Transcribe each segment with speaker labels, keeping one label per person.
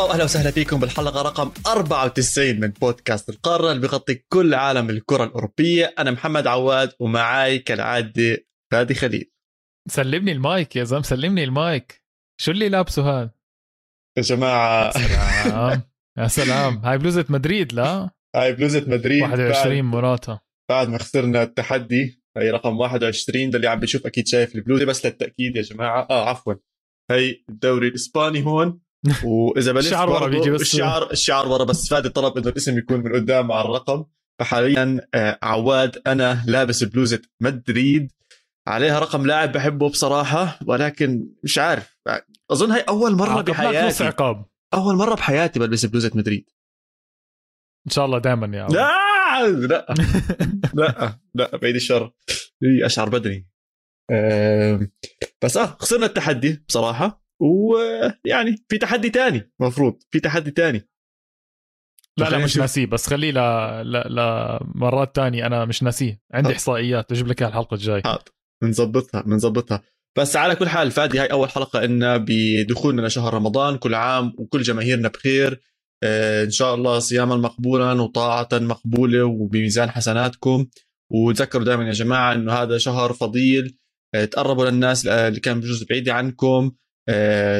Speaker 1: مرحبا واهلا وسهلا فيكم بالحلقة رقم 94 من بودكاست القارة اللي بيغطي كل عالم الكرة الأوروبية. أنا محمد عواد ومعاي كالعادة فادي خليل.
Speaker 2: سلمني المايك يا زلمة سلمني المايك. شو اللي لابسه هذا
Speaker 1: يا جماعة.
Speaker 2: سلام. يا سلام. هاي بلوزة مدريد لا؟
Speaker 1: هاي بلوزة مدريد.
Speaker 2: 21 مراتا.
Speaker 1: بعد ما خسرنا التحدي هي رقم 21 ده اللي عم بيشوف أكيد شايف البلوزة بس للتأكيد يا جماعة. آه عفوا. هي الدوري الإسباني هون. وإذا بلشت
Speaker 2: الشعر ورا بيجي بس.
Speaker 1: الشعر الشعر ورا بس. فادي طلب إنه الاسم يكون من قدام مع الرقم. فحاليا آه، عواد أنا لابس بلوزة مدريد. عليها رقم لاعب بحبه بصراحة ولكن مش عارف. أظن هي أول
Speaker 2: مرة نص
Speaker 1: بحياتي.
Speaker 2: عقاب.
Speaker 1: أول مرة بحياتي بلبس بلوزة مدريد.
Speaker 2: إن شاء الله دائما يا عم.
Speaker 1: لا! لا. لا. لا. بعيد الشر. أشعر بدني. آم، بس آه خسرنا التحدي بصراحة. ويعني في تحدي تاني. مفروض. في تحدي تاني.
Speaker 2: لا لا مش. ناسيه بس خليه ل... ل... لمرات تانية أنا مش ناسيه. عندي. إحصائيات بجيب لك إياها الحلقة الجاي
Speaker 1: حاضر. بنظبطها بنظبطها بس على كل حال فادي هاي أول حلقة إن بدخولنا لشهر رمضان كل عام وكل جماهيرنا بخير. آه، إن شاء الله صياما مقبولا وطاعة مقبولة وبميزان حسناتكم. وتذكروا دائما يا جماعة إنه هذا شهر فضيل. آه، تقربوا للناس اللي كان بجوز بعيده عنكم.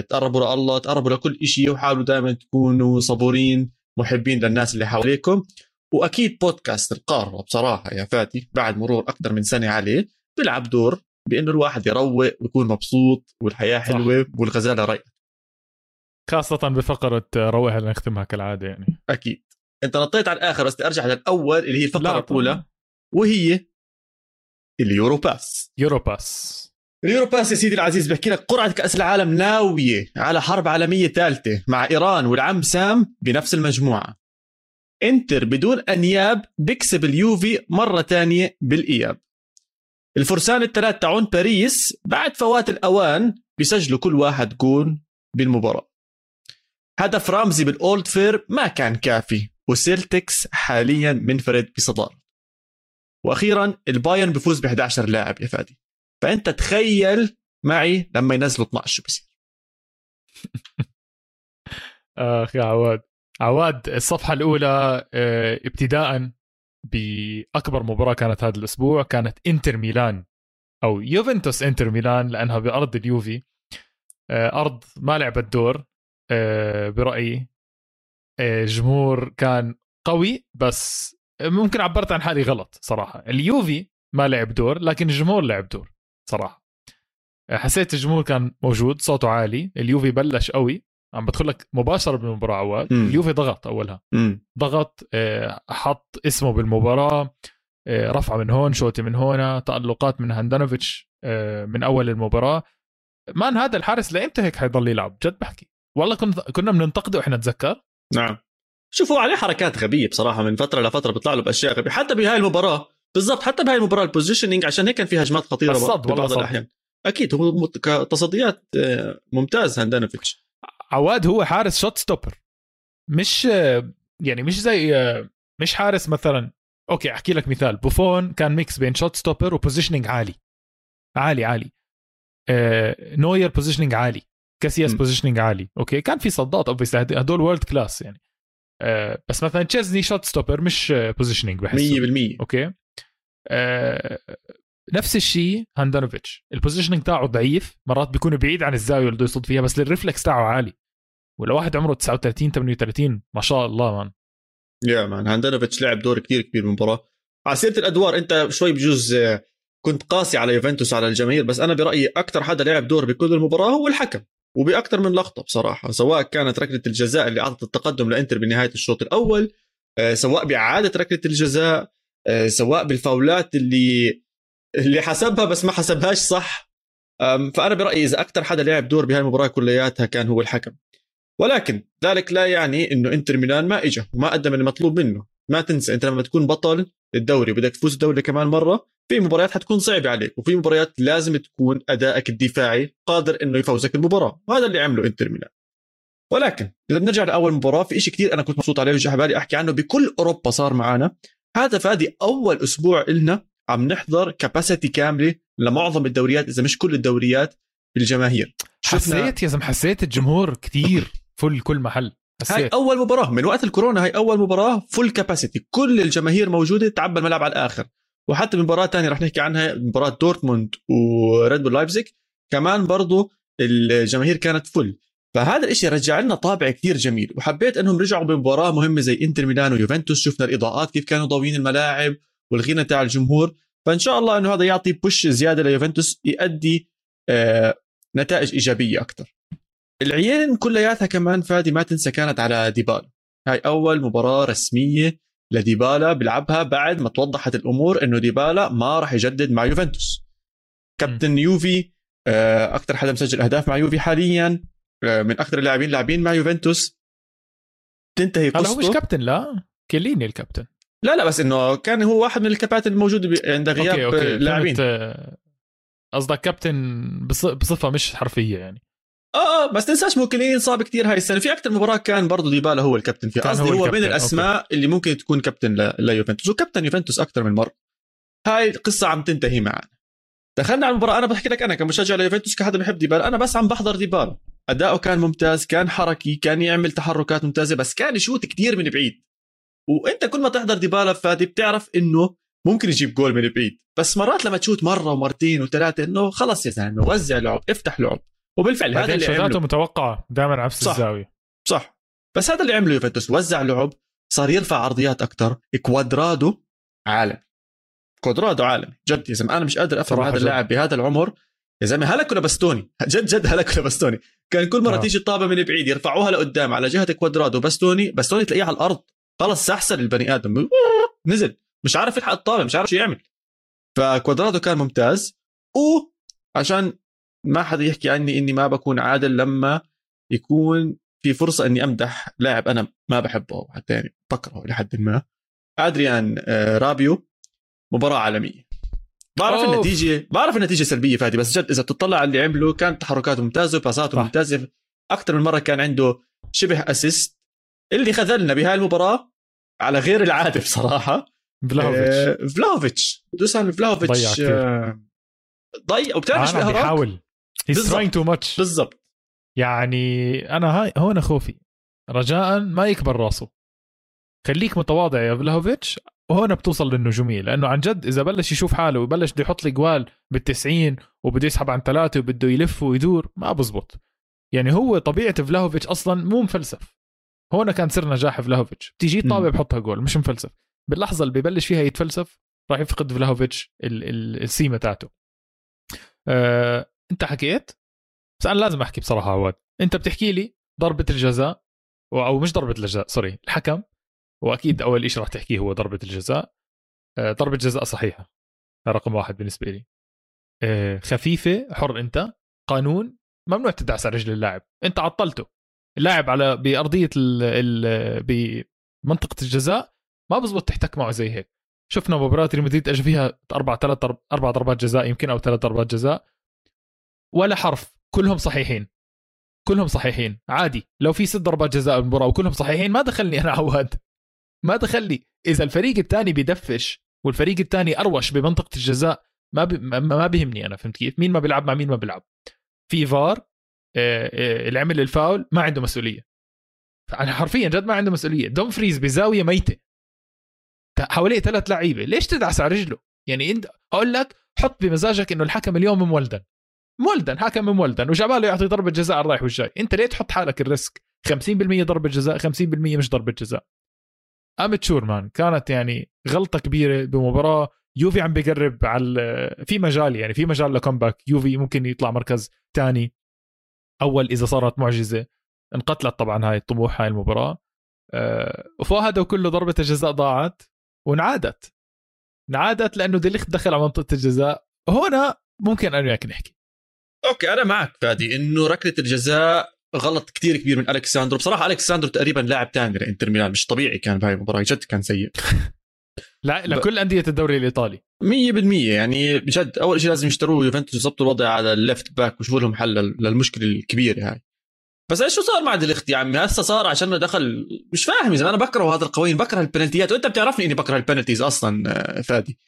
Speaker 1: تقربوا لله تقربوا لكل شيء وحاولوا دائما تكونوا صبورين محبين للناس اللي حواليكم. وأكيد بودكاست القارة بصراحة يا فادي بعد مرور أكثر من سنة عليه بيلعب دور بإنه الواحد يروق ويكون مبسوط والحياة
Speaker 2: صح.
Speaker 1: حلوة والغزالة رايقة.
Speaker 2: خاصة بفقرة روح اللي نختمها كالعادة يعني.
Speaker 1: أكيد. أنت نطيت على الآخر بس بدي أرجع للأول اللي هي الفقره
Speaker 2: لا،
Speaker 1: الأولى وهي ال Euro
Speaker 2: Pass Euro
Speaker 1: Pass ال Euro Pass يا سيدي العزيز بحكي لك قرعة كأس العالم ناوية على حرب عالمية ثالثة مع إيران والعم سام بنفس المجموعة. إنتر بدون أنياب بيكسب اليوفي مرة تانية بالإياب. الفرسان الثلاث تاعون باريس بعد فوات الأوان بيسجلوا كل واحد جول بالمباراة. هدف رامزي بال Old Firm ما كان كافي وسيلتكس حاليا منفرد بصدارة. وأخيرا البايرن بفوز ب 11 لاعب يا فادي. فأنت تخيل معي لما ينزلوا 12 شو بصير
Speaker 2: اخ يا عواد. عواد الصفحة الأولى آه، ابتداء بأكبر مباراة كانت هذا الأسبوع كانت إنتر ميلان أو يوفنتوس إنتر ميلان لأنها بأرض اليوفي. آه، أرض ما لعبت دور آه، برأيي. جمهور كان قوي بس ممكن عبرت عن حالي غلط صراحة. اليوفي ما لعب دور لكن الجمهور لعب دور. صراحة. حسيت الجمهور كان موجود صوته عالي اليوفي بلش قوي. عم بدخل لك مباشرة بالمباراة عواد
Speaker 1: مم.
Speaker 2: اليوفي ضغط أولها.
Speaker 1: امم
Speaker 2: ضغط آه، حط اسمه بالمباراة آه، رفعه من هون شوتي من هون تألقات من هاندانوفيتش آه، من أول المباراة. man هذا الحارس لامتى هيك حيضل يلعب جد بحكي. والله كنا كنا بننتقده وإحنا نتذكر
Speaker 1: نعم. شوفوا عليه حركات غبية بصراحة من فترة لفترة بيطلع له بأشياء غبية. حتى بهاي المباراة بالضبط حتى بهاي المباراة ال positioning عشان هيك كان في هجمات
Speaker 2: خطيرة والله
Speaker 1: ببعض. الأحيان. أكيد هو كتصديات آه، ممتاز هاندانوفيتش.
Speaker 2: عواد هو حارس shot stopper مش آه، يعني مش زي آه، مش حارس مثلا okay أحكي لك مثال. بوفون كان mix بين shot stopper و positioning عالي. عالي عالي. آه، نوير positioning عالي. كاسياس. positioning عالي. okay كان في صدات oops هدول world class يعني. آه، بس مثلا تشيزني shot stopper مش positioning بحس
Speaker 1: 100%
Speaker 2: okay؟ نفس الشيء هاندانوفيتش. ال positioning تاعه ضعيف مرات بيكون بعيد عن الزاوية اللي بده يصد فيها بس ال reflex تاعه عالي. ولا واحد عمره 39 38 ما شاء الله man.
Speaker 1: يا man. هاندانوفيتش لعب دور كثير كبير بالمباراه على سيرة الأدوار أنت شوي بجوز آه، كنت قاسي على يوفنتوس على الجماهير بس أنا برأيي أكثر حدا لعب دور بكل المباراة هو الحكم وباكثر من لقطة بصراحة سواء كانت ركلة الجزاء اللي أعطت التقدم لإنتر بنهاية الشوط الأول آه، سواء بإعادة ركلة الجزاء آه، سواء بالفاولات اللي اللي حسبها بس ما حسبهاش صح. فأنا برأيي إذا أكثر حدا لعب دور بهاي المباراة كلياتها كان هو الحكم. ولكن ذلك لا يعني إنه إنتر ميلان ما اجى وما قدم المطلوب منه. ما تنسى أنت لما تكون بطل الدوري وبدك تفوز الدوري كمان مرة في مباريات حتكون صعبة عليك وفي مباريات لازم تكون أدائك الدفاعي قادر إنه يفوزك المباراة. وهذا اللي عمله إنتر ميلان. ولكن إذا بنرجع لأول مباراة في شيء كثير أنا كنت مبسوط عليه وجه بالي أحكي عنه. بكل أوروبا صار معنا هذا فادي أول أسبوع إلنا عم نحضر كاباسيتي كاملة لمعظم الدوريات إذا مش كل الدوريات بالجماهير
Speaker 2: حسيت يا زلمة؟ حسيت الجمهور كثير full كل محل.
Speaker 1: هاي أول مباراة من وقت الكورونا هاي أول مباراة full capacity كل الجماهير موجودة تعبى الملعب على الآخر. وحتى مباراة ثانية رح نحكي عنها مباراة دورتموند وريد بول لايبزيك كمان برضو الجماهير كانت full فهذا الإشي رجع لنا طابع كثير جميل وحبيت إنهم رجعوا بمباراة مهمة زي إنتر ميلان ويوفنتوس شفنا الإضاءات كيف كانوا ضاويين الملاعب والغنى تاع الجمهور فإن شاء الله إنه هذا يعطي بوش زيادة ليوفنتوس يؤدي آه نتائج إيجابية أكثر العيين كلياتها كمان فادي ما تنسى كانت على ديبالا. هاي أول مباراة رسمية لديبالا بيلعبها بعد ما توضحت الأمور إنه ديبالا ما راح يجدد مع يوفنتوس. كابتن يوفي آه، أكثر حدا مسجل أهداف مع يوفي حاليا. من أكثر اللاعبين لاعبين مع يوفنتوس. تنتهي
Speaker 2: قصته هلا هو مش كابتن؟ لا كيليني الكابتن.
Speaker 1: لا لا بس إنه كان هو واحد من الكباتن الموجود عند غياب لاعبين.
Speaker 2: آه، قصدك كابتن بصفة مش حرفية يعني.
Speaker 1: آه آه بس تنساش ممكن صاب كثير هاي السنة. في أكثر مباراة كان برضه ديبالا هو الكابتن فيها. قصدي هو, هو من الأسماء okay. اللي ممكن تكون كابتن ليوفنتوس. وكابتن يوفنتوس أكثر من مرة. هاي القصة عم تنتهي معنا. دخلنا على المباراة أنا بحكي لك أنا كمشجع ليوفنتوس كحدا بحب ديبالا أنا بس عم بحضر ديبالا أداؤه كان ممتاز كان حركي كان يعمل تحركات ممتازة بس كان يشوت كثير من بعيد. وأنت كل ما تحضر ديبالا فادي بتعرف إنه ممكن يجيب جول من بعيد. بس مرات لما تشوت مرة ومرتين وثلاثة إنه خلص يا زلمة وزع لعب افتح لعب. وبالفعل هذا اللي
Speaker 2: عمله. متوقعة دائما عكس الزاوية.
Speaker 1: صح. بس هذا اللي عمله يوفنتوس وزع لعب صار يرفع عرضيات أكثر كوادرادو عالم. كوادرادو عالم جد يا زلمة أنا مش قادر أفهم هذا اللاعب بهذا العمر. يا زلمة هلك ولا باستوني. جد جد هلك ولا باستوني. كان كل مرة آه. تيجي الطابة من بعيد يرفعوها لقدام على جهة كوادرادو باستوني باستوني تلاقيه على الأرض. خلص سحسل البني آدم. نزل. مش عارف يلحق الطابة مش عارف شو يعمل. فكوادرادو كان ممتاز. وعشان ما حدا يحكي عني إني ما بكون عادل لما يكون في فرصة إني أمدح لاعب أنا ما بحبه حتى يعني بكرهه لحد ما. أدريان آه، رابيو. مباراة عالمية. بعرف أوف. النتيجة بعرف النتيجة سلبية فادي بس جد إذا بتطلع على اللي عمله كانت تحركاته ممتازة وباساته ممتازة. أكثر من مرة كان عنده شبه assist اللي خذلنا بهاي المباراة على غير العادة بصراحة.
Speaker 2: فلاهوفيتش
Speaker 1: آه فلاهوفيتش دوسان فلاهوفيتش آه ضيع. وبتعرف إيش
Speaker 2: بيحاول he's trying too much
Speaker 1: بالضبط.
Speaker 2: يعني أنا هاي هون خوفي رجاء ما يكبر راسه. خليك متواضع يا فلاهوفيتش. وهون بتوصل للنجومية لأنه عن جد إذا بلش يشوف حاله ويبلش بده يحط لي جوال بال90 وبده يسحب عن ثلاثة وبده يلف ويدور ما بزبط. يعني هو طبيعة فلاهوفيتش أصلا مو مفلسف. هون كان سر نجاح فلاهوفيتش. بتيجي طابه بحطها جول مش مفلسف. باللحظة اللي ببلش فيها يتفلسف راح يفقد فلاهوفيتش السيمة تاعته. أه أنت حكيت؟ بس أنا لازم أحكي بصراحة عواد. أنت بتحكي لي ضربة الجزاء أو مش ضربة الجزاء sorry الحكم. وأكيد أول شيء راح تحكيه هو ضربة الجزاء. أه ضربة جزاء صحيحة رقم واحد بالنسبة لي. أه خفيفة حر أنت قانون ممنوع تدعس على رجل اللاعب. أنت عطلته. اللاعب على بأرضية ال بمنطقة الجزاء ما بزبط تحتك معه زي هيك. شفنا مباراة ريال مدريد اجى فيها أربع ثلاث أربع ضربات جزاء يمكن أو ثلاث ضربات جزاء. ولا حرف كلهم صحيحين. كلهم صحيحين عادي. لو في ست ضربات جزاء بالمباراة وكلهم صحيحين ما دخلني أنا عواد. ما دخلني إذا الفريق الثاني بيدفش والفريق الثاني أروش بمنطقة الجزاء ما ب... ما بيهمني أنا فهمت كيف؟ مين ما بيلعب مع مين ما بيلعب. في فار آه، آه، اللي عمل الفاول ما عنده مسؤولية. حرفيا جد ما عنده مسؤولية. دمفريز بزاوية ميتة. حواليه ثلاث لعيبة. ليش تدعس على رجله؟ يعني أنت أقول لك حط بمزاجك إنه الحكم اليوم مولدن مولدن حكم مولدن وجاي عباله يعطي ضربة جزاء على الرايح والجاي. أنت ليه تحط حالك ال risk؟ 50% ضربة جزاء 50% مش ضربة جزاء. immature man كانت يعني غلطة كبيرة بمباراة. يوفي عم بيقرب على في مجال يعني في مجال ل comeback. يوفي ممكن يطلع مركز ثاني أول إذا صارت معجزة. انقتلت طبعا هاي الطموح هاي المباراة. أه وفوق هذا وكله ضربة الجزاء ضاعت وانعادت انعادت لأنه ديليخت دخل على منطقة الجزاء. هنا ممكن أنا وياك نحكي.
Speaker 1: okay أنا معك فادي. إنه ركلة الجزاء غلط كثير كبير من ألكساندرو. بصراحة ألكساندرو تقريبا لاعب ثاني لإنتر ميلان مش طبيعي كان بهاي المباراة جد كان سيء.
Speaker 2: لا لكل أندية الدوري الإيطالي. 100%
Speaker 1: يعني بجد أول شيء لازم يشتروه يوفنتوس يظبطوا الوضع على ال left back ويشوفوا لهم حل للمشكلة الكبيرة هاي. بس إيش شو صار مع ديليخت يا عمي؟ هسه صار عشان دخل مش فاهم إذا أنا بكره هذا القوانين بكره البنالتيات. وأنت بتعرفني إني بكره ال penalties أصلا آه، فادي.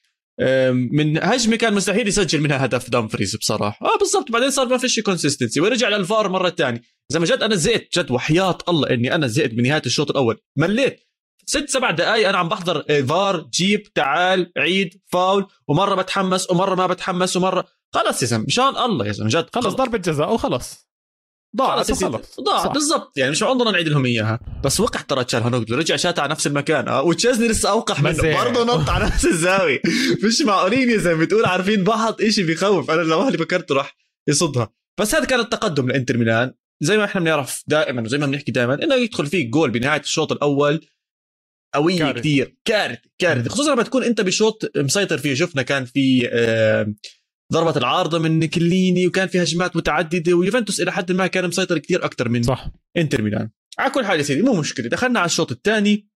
Speaker 1: من هجمه كان مستحيل يسجل منها هدف دامفريز بصراحة. آه بالضبط. بعدين صار ما فيش consistency ورجع للفار مرة ثانية زي ما جد أنا زهقت جد وحياة الله إني أنا زهقت بنهايه الشوط الأول. مليت. ست سبع دقائق أنا عم بحضر فار جيب تعال عيد فاول ومرة بتحمس ومرة ما بتحمس ومرة. خلص يا زلمة مشان الله يا زلمة جد.
Speaker 2: خلص ضربة جزاء وخلص
Speaker 1: ضاعت ضاعت بالضبط. يعني مش عندنا نعيد لهم إياها؟ بس وقع ترى تشالهانوغلو رجع شات على نفس المكان. آه وتشيزني لسه اوقح منه. برضه نط على نفس الزاوية. مش معقولين يا زلمة. بتقول عارفين بعض شيء بيخوف. أنا لو أهلي فكرته راح يصدها. بس هذا كان التقدم لإنتر ميلان. زي ما إحنا بنعرف دائما وزي ما بنحكي دائما إنه يدخل فيك جول بنهاية الشوط الأول قويه كثير كارثه كارثه خصوصا لما تكون أنت بشوط مسيطر فيه. شفنا كان في آه ضربة العارضة من كليني وكان في هجمات متعددة ويوفنتوس إلى حد ما كان مسيطر كثير أكثر من صح. إنتر ميلان. على كل حال يا سيدي مو مشكلة. دخلنا على الشوط الثاني.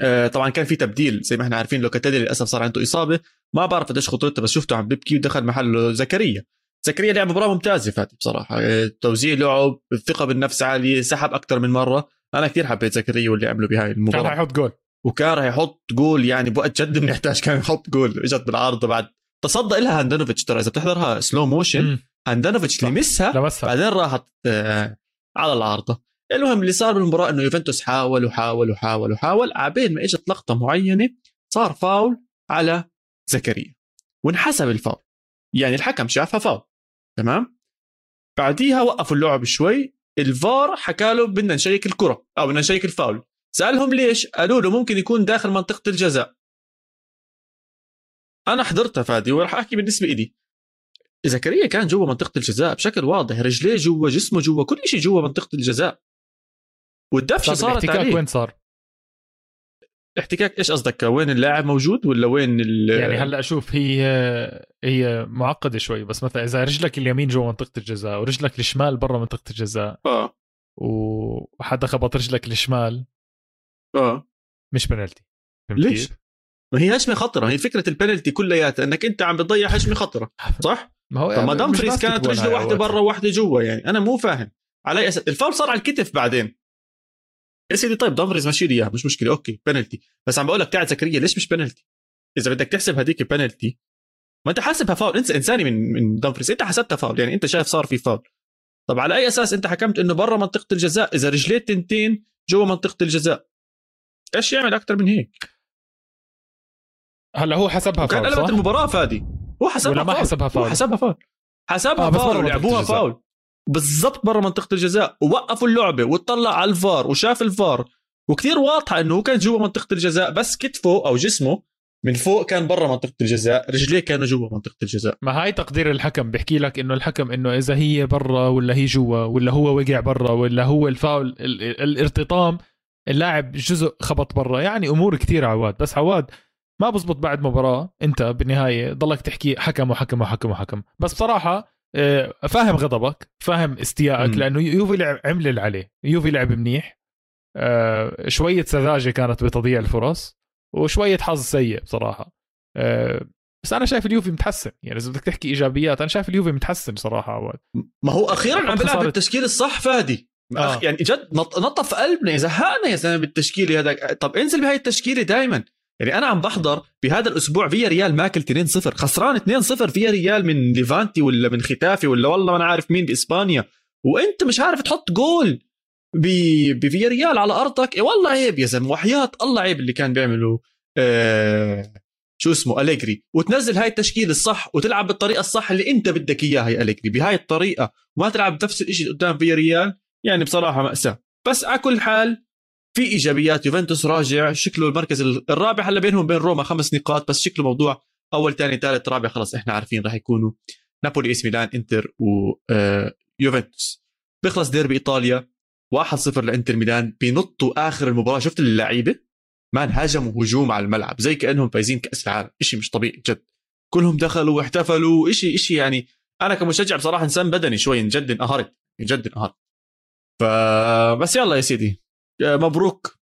Speaker 1: آه طبعا كان في تبديل زي ما إحنا عارفين لوكاتيلي للأسف صار عنده إصابة. ما بعرف قديش خطورته بس شفته عم بيبكي ودخل محله زكريا. زكريا لعب مباراة ممتازة فادي بصراحة. آه توزيع لعب الثقه بالنفس عالية سحب أكثر من مرة. أنا كثير حبيت زكريا واللي عمله بهاي المباراة.
Speaker 2: كان يحط جول.
Speaker 1: وكان راح يحط جول يعني بوقت جد بنحتاج كان يحط جول. إجت بالعارضة بعد تصدى لها هاندانوفيتش ترى إذا بتحضرها slow motion هاندانوفيتش لمسها لمسها بعدين راحت آه على العارضة. المهم اللي صار بالمباراة إنه يوفنتوس حاول وحاول وحاول وحاول عبين ما إجت لقطة معينة صار فاول على زكريا وانحسب الفاول. يعني الحكم شافها فاول تمام؟ بعديها وقفوا اللعب شوي الفار حكى له بدنا نشيك الكرة أو بدنا نشيك الفاول. سألهم ليش؟ قالوا له ممكن يكون داخل منطقة الجزاء. أنا حضرتها فادي وراح أحكي بالنسبة لي زكريا كان جوا منطقة الجزاء بشكل واضح رجليه جوا جسمه جوا كل شيء جوا منطقة الجزاء. والدفشة صارت
Speaker 2: عليه. وين صار؟
Speaker 1: احتكاك إيش قصدك؟ وين اللاعب موجود ولا وين
Speaker 2: يعني هلأ أشوف هي هي معقدة شوي بس مثلا إذا رجلك اليمين جوا منطقة الجزاء ورجلك الشمال برا منطقة الجزاء
Speaker 1: آه.
Speaker 2: وحدا خبط رجلك الشمال
Speaker 1: آه.
Speaker 2: مش بنالتي
Speaker 1: ليش؟ ما هي هجمه خطرة هي فكرة البنالتي كلياتها إنك أنت عم بتضيع هجمه خطرة صح؟ ما هو طب ما دمفريز كانت رجلة واحدة برا وواحده جوا يعني أنا مو فاهم. على أس... الفاول صار على الكتف بعدين. يا سيدي طيب دمفريز مشي لي إياها مش مشكلة okay penalty بس عم بقول لك تاعت زكريا ليش مش بنالتي؟ إذا بدك تحسب هذيك بنالتي ما أنت حاسبها فاول. انت إنساني من من دمفريز أنت حسبتها فاول يعني أنت شايف صار في فاول. طب على أي أساس أنت حكمت إنه برا منطقة الجزاء؟ إذا رجليه تنتين جوا منطقة الجزاء. إيش يعمل أكثر من هيك؟
Speaker 2: هلا هو حسبها
Speaker 1: فاول كان قلبت المباراة فادي. هو حسبها
Speaker 2: ولا ما حسبها فاول؟
Speaker 1: هو حسبها فاول. حسبها آه فاول ولعبوها فاول. بالضبط برا منطقة الجزاء. ووقفوا اللعبة وطلع على الفار وشاف الفار. وكثير واضحة إنه هو كان جوا منطقة الجزاء بس كتفه أو جسمه من فوق كان برا منطقة الجزاء. رجليه كانوا جوا منطقة الجزاء.
Speaker 2: ما هاي تقدير الحكم. بيحكي لك إنه الحكم إنه إذا هي برا ولا هي جوا ولا هو وقع برا ولا هو الفاول الارتطام اللاعب جزء خبط برا. يعني أمور كثير عواد. بس عواد ما بزبط بعد مباراة. انت بالنهاية ضلك تحكي حكم وحكم وحكم وحكم. بس بصراحة آه، فاهم غضبك فاهم استيائك لأنه يوفي لعب عمل اللي عليه. يوفي لعب منيح. آه، شوية سذاجة كانت بتضييع الفرص وشوية حظ سيء بصراحة. آه، بس أنا شايف اليوفي متحسن. يعني إذا بدك تحكي إيجابيات أنا شايف اليوفي متحسن صراحة عواد
Speaker 1: ما هو أخيرا عم بيلعب بالتشكيل الصح فادي. آه. يعني جد نطف قلبنا زهقنا يا زلمة بالتشكيلة هذا. طب انزل بهاي التشكيلة دائما يعني أنا عم بحضر بهذا الأسبوع فيا ريال ماكل 2-0 خسران 2-0 فيا ريال من ليفانتي ولا من ختافي ولا والله ما أنا عارف مين بإسبانيا. وأنت مش عارف تحط جول بفيا ريال على أرضك. إيه والله عيب يا زلمة. وحياة الله عيب اللي كان بيعمله آه شو اسمه أليجري. وتنزل هاي التشكيل الصح وتلعب بالطريقة الصح اللي أنت بدك إياها يا أليجري. بهاي الطريقة. وما تلعب بنفس الشيء قدام فيا ريال؟ يعني بصراحة مأساة. بس على كل حال في إيجابيات يوفنتوس راجع شكله المركز الرابع هلا بينهم بين روما خمس نقاط بس شكله موضوع أول ثاني ثالث رابع خلص إحنا عارفين راح يكونوا نابولي إي سي ميلان إنتر ويوفنتوس آه، بيخلص ديربي إيطاليا 1-0 لإنتر ميلان بينطوا آخر المباراة. شفت اللعيبة؟ man هاجموا هجوم على الملعب زي كأنهم فايزين كأس العالم شيء مش طبيعي جد. كلهم دخلوا واحتفلوا شيء شيء يعني أنا كمشجع بصراحة انسان بدني شوي جد انقهرت جد انقهرت. فبس يلا يا سيدي. مبروك.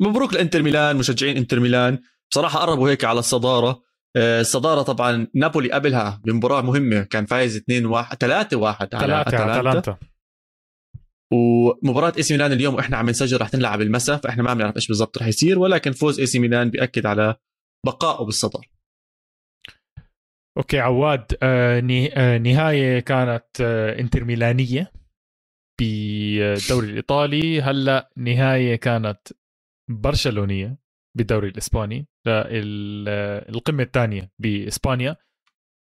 Speaker 1: مبروك لإنتر ميلان مشجعين إنتر ميلان. بصراحة قربوا هيك على الصدارة. آه، الصدارة طبعا نابولي قبلها بمباراة مهمة كان فايز 2 1 3 1
Speaker 2: على أتلانتا.
Speaker 1: ومباراة إي سي ميلان اليوم وإحنا عم نسجل رح تنلعب المساء فإحنا ما بنعرف إيش بالضبط رح يصير ولكن فوز إي سي ميلان بيأكد على بقائه بالصدر
Speaker 2: أوكي عواد آه نهاية كانت آه إنتر ميلانية. بالدوري الإيطالي. هلأ نهاية كانت برشلونية بالدوري الإسباني. القمة الثانية بإسبانيا.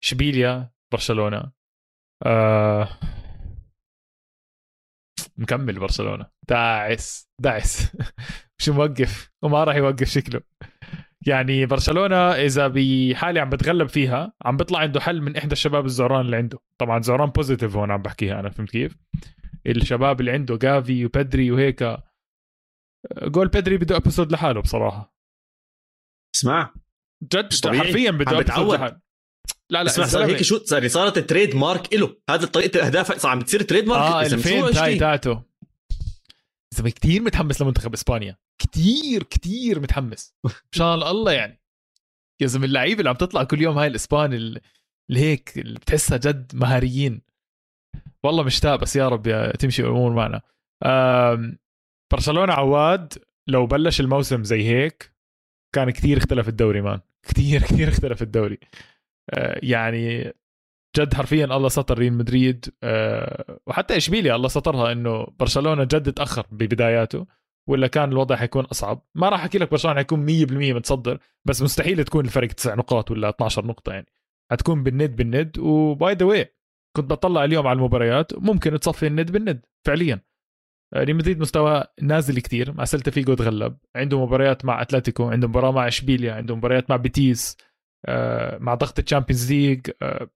Speaker 2: اشبيليا برشلونة. آه مكمل برشلونة. داعس داعس. مش موقف؟ وما راح يوقف شكله. يعني برشلونة إذا بحالة عم بتغلب فيها عم بيطلع عنده حل من إحدى الشباب الزعران اللي عنده. طبعا زعران بوزيتيف هون عم بحكيها أنا فهمت كيف؟ الشباب اللي عنده جافي وبيدري وهيك. جول بيدري بده ابيسود لحاله بصراحة.
Speaker 1: اسمع.
Speaker 2: جد حرفيا بده ابيسود لحاله.
Speaker 1: لا لا اسمع صار هيك شو صار صارت trademark له هذا طريقه الأهداف صار عم بتصير trademark
Speaker 2: آه الفين تاي تاعته. زلمه كثير متحمس لمنتخب إسبانيا. كثير كثير متحمس. مشان الله يعني. يا زلمة اللعيبة اللي عم تطلع كل يوم هاي الإسبان اللي هيك اللي بتحسها جد مهاريين. والله مشتاق بس يا رب تمشي الأمور معنا. برشلونة عواد لو بلش الموسم زي هيك كان كثير اختلف الدوري مان. كثير كثير اختلف الدوري. آه، يعني جد حرفيا الله سطر ريال مدريد. أه وحتى إشبيليا الله سطرها إنه برشلونة جد تأخر ببداياته ولا كان الوضع حيكون أصعب. ما راح أحكي لك برشلونة حيكون 100% متصدر بس مستحيل تكون الفرق 9 نقاط ولا 12 نقطة يعني. حتكون بالند بالند. و by the way كنت بطلع اليوم على المباريات ممكن تصفي الند بالند فعليا. ريال مدريد مستوى نازل كثير مع سيلتا فيغو تغلب عنده مباريات مع أتلتيكو عنده مباراة مع إشبيليا عنده مباريات مع بيتيس آه، مع ضغط ال Champions League آه،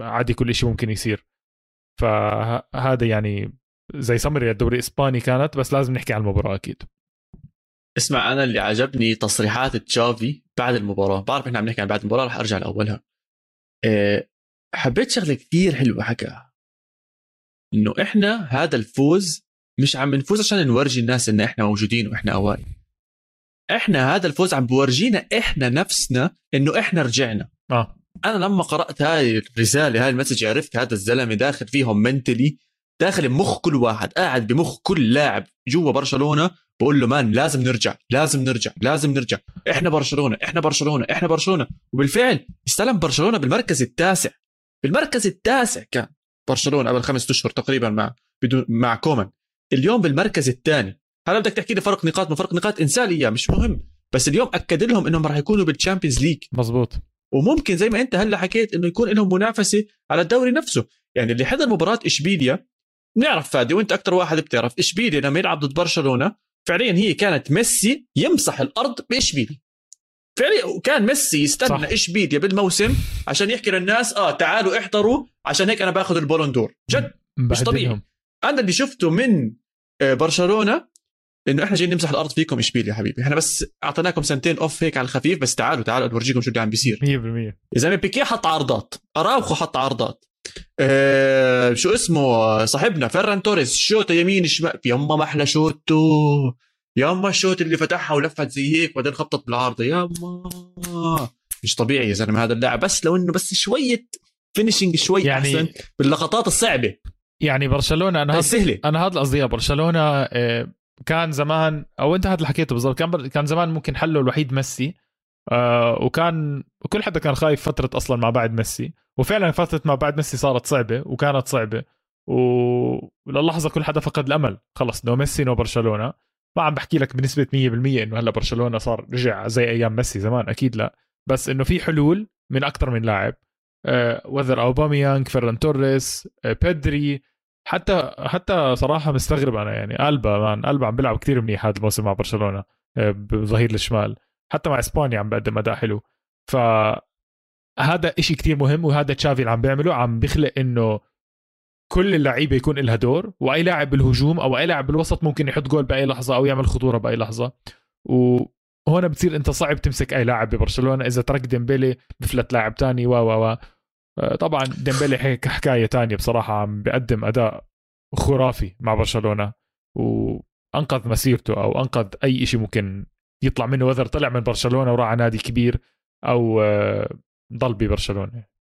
Speaker 2: عادي كل شيء ممكن يصير. فهذا يعني زي سمري الدوري الإسباني كانت بس لازم نحكي عن المباراة أكيد.
Speaker 1: اسمع أنا اللي عجبني تصريحات تشافي بعد المباراة بعرف إحنا عم نحكي عن بعد المباراة رح أرجع لأولها. آه، حبيت شغلة كثير حلوة حكاها إنه إحنا هذا الفوز مش عم نفوز عشان نورجي الناس إن إحنا موجودين وإحنا اوائل إحنا هذا الفوز عم بورجينا إحنا نفسنا إنه إحنا رجعنا.
Speaker 2: آه.
Speaker 1: أنا لما قرأت هاي الرسالة هاي المسج عرفت هذا الزلمة داخل فيهم منتلي داخل بمخ كل واحد قاعد بمخ كل لاعب جوا برشلونة بقول له man لازم نرجع لازم نرجع لازم نرجع. إحنا برشلونة إحنا برشلونة إحنا برشلونة. وبالفعل استلم برشلونة بالمركز التاسع. بالمركز التاسع كان برشلونة قبل خمسة أشهر تقريبا مع بدون مع كومان. اليوم بالمركز الثاني هلا بدك تحكي لي فرق نقاط ما فرق نقاط انسان إياه مش مهم. بس اليوم أكد لهم إنهم راح يكونوا بال Champions League
Speaker 2: مزبوط
Speaker 1: وممكن زي ما أنت هلأ حكيت إنه يكون لهم منافسة على الدوري نفسه. يعني اللي حضر مباراة إشبيليا بنعرف فادي وأنت أكثر واحد بتعرف إشبيليا لما يلعب ضد برشلونة فعليا هي كانت ميسي يمسح الأرض بإشبيليا. فعليا وكان ميسي يستنى اشبيليا بالموسم عشان يحكي للناس آه تعالوا احضروا عشان هيك أنا باخذ ال Ballon d'Or. جد مش طبيعي. أنا اللي شفته من آه، برشلونة إنه إحنا جايين نمسح الأرض فيكم إشبيليا حبيبي. إحنا بس أعطيناكم سنتين off هيك على الخفيف بس تعالوا تعالوا نورجيكم شو اللي عم بيصير. 100%
Speaker 2: يا
Speaker 1: زلمه بيكي حط عارضات أراوخو حط عارضات. آه شو اسمه صاحبنا فيران توريس شوطة يمين شمال يما ما أحلى شوته يما الشوت اللي فتحها ولفت زي هيك وبعدين خبطت بالعارضه يما مش طبيعي يا زلمة هذا اللاعب. بس لو إنه بس شوية finishing شوي يعني أحسن باللقطات الصعبة.
Speaker 2: يعني برشلونة أنا هاد أنا هذا قصدي برشلونة آه، كان زمان أو أنت هذا اللي حكيته بالضبط كان كان زمان ممكن حله الوحيد ميسي آه وكان كل حدا كان خايف فترة أصلا ما بعد ميسي وفعلا فترة ما بعد ميسي صارت صعبة وكانت صعبة وللحظة كل حدا فقد الأمل. خلص no ميسي no برشلونه ما عم بحكي لك بنسبة 100% إنه هلأ برشلونة صار رجع زي أيام ميسي زمان أكيد لا. بس إنه في حلول من أكثر من لاعب آه whether أوباميانج فيران توريس آه بيدري حتى حتى صراحة مستغرب أنا يعني ألبا man ألبا عم بيلعب كثير منيح هذا الموسم مع برشلونة آه، بظهير الشمال. حتى مع إسبانيا عم بقدم أداء حلو. ف هذا إشي كتير مهم وهذا تشافي اللي عم بيعمله عم بيخلق إنه كل اللعيبة يكون لها دور وأي لاعب بالهجوم أو أي لاعب بالوسط ممكن يحط جول بأي لحظة أو يعمل خطورة بأي لحظة. وهنا بتصير أنت صعب تمسك أي لاعب ببرشلونة إذا ترك ديمبيلي بفلت لاعب تاني و و و. آه، طبعا ديمبلي هيك حكاية تانية بصراحة عم بيقدم أداء خرافي مع برشلونة وأنقذ مسيرته أو أنقذ أي شيء ممكن يطلع منه whether طلع من برشلونة وراح نادي كبير أو آه، ضل ببرشلونة.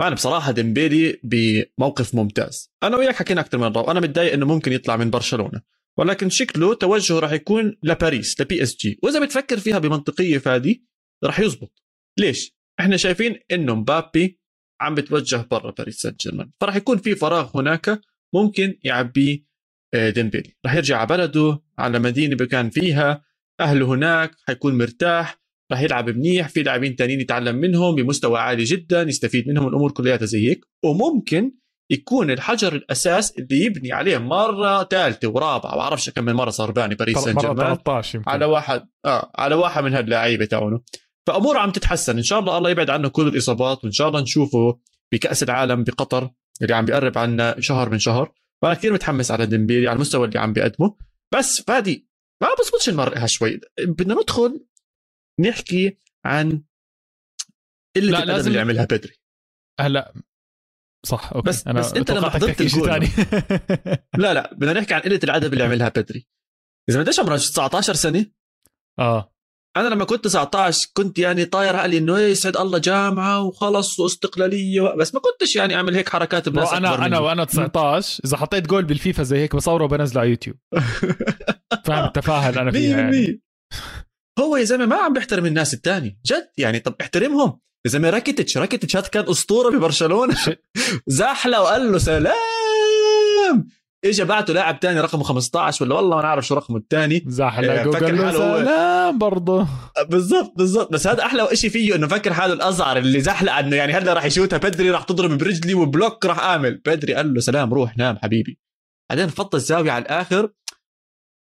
Speaker 1: man بصراحة ديمبيلي بموقف ممتاز. أنا وياك حكينا أكثر من مرة وأنا متضايق إنه ممكن يطلع من برشلونة. ولكن شكله توجهه راح يكون لباريس ل PSG وإذا بتفكر فيها بمنطقية فادي راح يزبط. ليش؟ إحنا شايفين إنه مبابي عم بتوجه برا باريس سان جيرمان فراح يكون في فراغ هناك ممكن يعبيه آه، ديمبيلي. راح يرجع على بلده على مدينة بكان فيها. أهله هناك حيكون مرتاح. راح يلعب منيح في لاعبين تانيين يتعلم منهم بمستوى عالي جدا يستفيد منهم الأمور كلياتها زي هيك وممكن يكون الحجر الأساس اللي يبني عليه مرة ثالثة ورابعة بعرفش كم من مرة صار باني باريس سان جيرمان.
Speaker 2: 13 يمكن.
Speaker 1: على واحد آه على واحد من هاللاعيبة تاعونه. فاموره عم تتحسن. إن شاء الله الله يبعد عنه كل الإصابات وإن شاء الله نشوفه بكأس العالم بقطر اللي عم بيقرب عنا شهر من شهر. وأنا كثير متحمس على ديمبيلي على المستوى اللي عم بيقدمه. بس فادي ما بزبطش نمرقها شوي. بدنا ندخل نحكي عن قلة
Speaker 2: لا، لازم-
Speaker 1: اللي عملها بيدري.
Speaker 2: هلا صح أوكي.
Speaker 1: بس-
Speaker 2: أنا
Speaker 1: بس أنت لما حضرت الجول. لا لا بدنا نحكي عن قلة الأدب اللي عملها بيدري. إذا ما قديش عمره 19 سنة.
Speaker 2: آه.
Speaker 1: أنا لما كنت 19 كنت يعني طاير عقلي إنه إيه يسعد الله جامعة وخلص واستقلالية بس ما كنتش يعني أعمل هيك حركات بناس
Speaker 2: أنا أنا
Speaker 1: مني.
Speaker 2: وأنا 19 إذا حطيت جول بالفيفا زي هيك بصوره وبنزله على يوتيوب. فاهم التفاهه اللي أنا فيها يعني.
Speaker 1: 100% هو يا زلمة ما عم بيحترم الناس الثاني جد. يعني طب احترمهم. يا زلمة راكيتش راكيتش هذا كان أسطورة ببرشلونه. زحلقه وقال له سلام. اجى بعته لاعب تاني رقمه 15 ولا والله ما نعرف شو رقمه الثاني
Speaker 2: زحلق وقال له
Speaker 1: حاله هو-
Speaker 2: سلام برضه.
Speaker 1: بالضبط بالضبط. بس هذا أحلى شيء فيه إنه فكر حاله الأزعر اللي زحلق انه يعني هلا راح يشوتها. بيدري راح تضرب برجلي و block راح اعمل بيدري قال له سلام روح نام حبيبي. بعدين فض الزاوية على
Speaker 2: الآخر.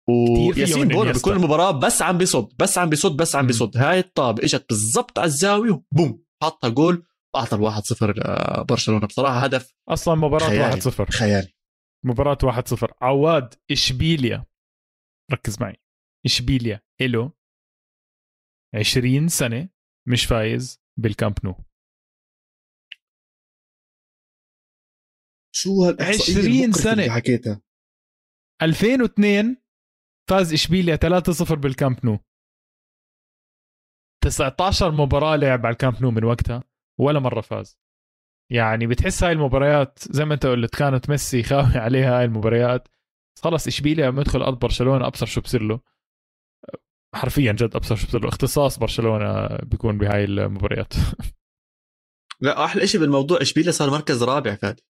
Speaker 1: وياسين
Speaker 2: إنييستا.
Speaker 1: بكل مباراة بس عم بيصد بس عم بيصد بس عم. بيصد هاي الطابة إجت بالضبط على الزاوية بوم حطها جول واعطى الواحد صفر لبرشلونه بصراحة هدف
Speaker 2: أصلا مباراة
Speaker 1: خيالي.
Speaker 2: 1-0
Speaker 1: خيالي
Speaker 2: مباراة 1-0 عواد إشبيليا ركز معي إشبيليا إله 20 سنة مش فايز بالكامب نو
Speaker 1: شو هالإحصائية
Speaker 2: 20
Speaker 1: المقرفة
Speaker 2: سنة.
Speaker 1: اللي حكيتها
Speaker 2: 2002 فاز إشبيليا 3-0 بالكامب نو. 19 مباراة لعب على الكامب نو من وقتها ولا مرة فاز. يعني بتحس هاي المباريات زي ما أنت قلت كانت ميسي خاوي عليها هاي المباريات. خلص إشبيليا لما يدخل أرض برشلونة أبصر شو بصير له. حرفيا جد أبصر شو بصير له. اختصاص برشلونة بيكون بهاي المباريات.
Speaker 1: لا أحلى شيء بالموضوع إشبيليا صار مركز رابع فادي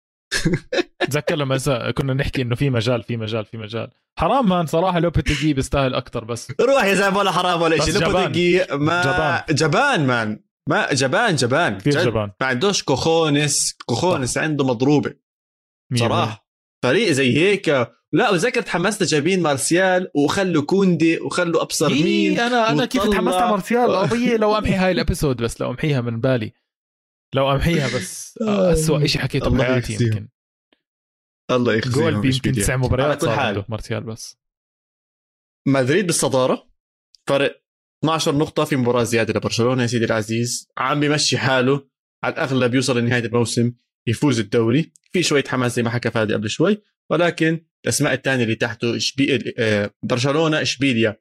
Speaker 2: تذكر لما كنا نحكي إنه في مجال في مجال في مجال. حرام مان صراحة لوبيتيجي بيستاهل أكثر بس.
Speaker 1: روح يا زلمة ولا حرام ولا شيء.
Speaker 2: جبان.
Speaker 1: لوبيتيجي ما
Speaker 2: جبان.
Speaker 1: جبان مان. ما جبان جبان.
Speaker 2: كثير. جبان.
Speaker 1: ما عندوش كوخونس. كوخونس عنده
Speaker 2: مضروبة.
Speaker 1: صراحة. فريق زي هيك. لا وذكر تحمست جايبين مارسيال وخلوا كوندي وخلوا أبصر
Speaker 2: إيه،
Speaker 1: مين.
Speaker 2: أنا أنا كيف تحمست على مارسيال؟ قضية لو امحي هاي الإبيسود بس لو أمحيها من بالي. لو أمحيها بس اسوء شيء حكيته
Speaker 1: الله
Speaker 2: بحياتي. يمكن.
Speaker 1: الله يخزيهم
Speaker 2: جول
Speaker 1: إشبيليا.
Speaker 2: تسع
Speaker 1: على
Speaker 2: مباريات
Speaker 1: كل
Speaker 2: صار
Speaker 1: حال.
Speaker 2: عنده مارسيال بس.
Speaker 1: مدريد بالصدارة فرق 12 نقطة في مباراة زيادة لبرشلونة يا سيدي العزيز. عم بيمشي حاله. على الأغلب يوصل لنهاية الموسم يفوز الدوري. في شوية حماس زي ما حكى فادي قبل شوي. ولكن الأسماء الثانية اللي تحته إشبي... آه، برشلونة إشبيليا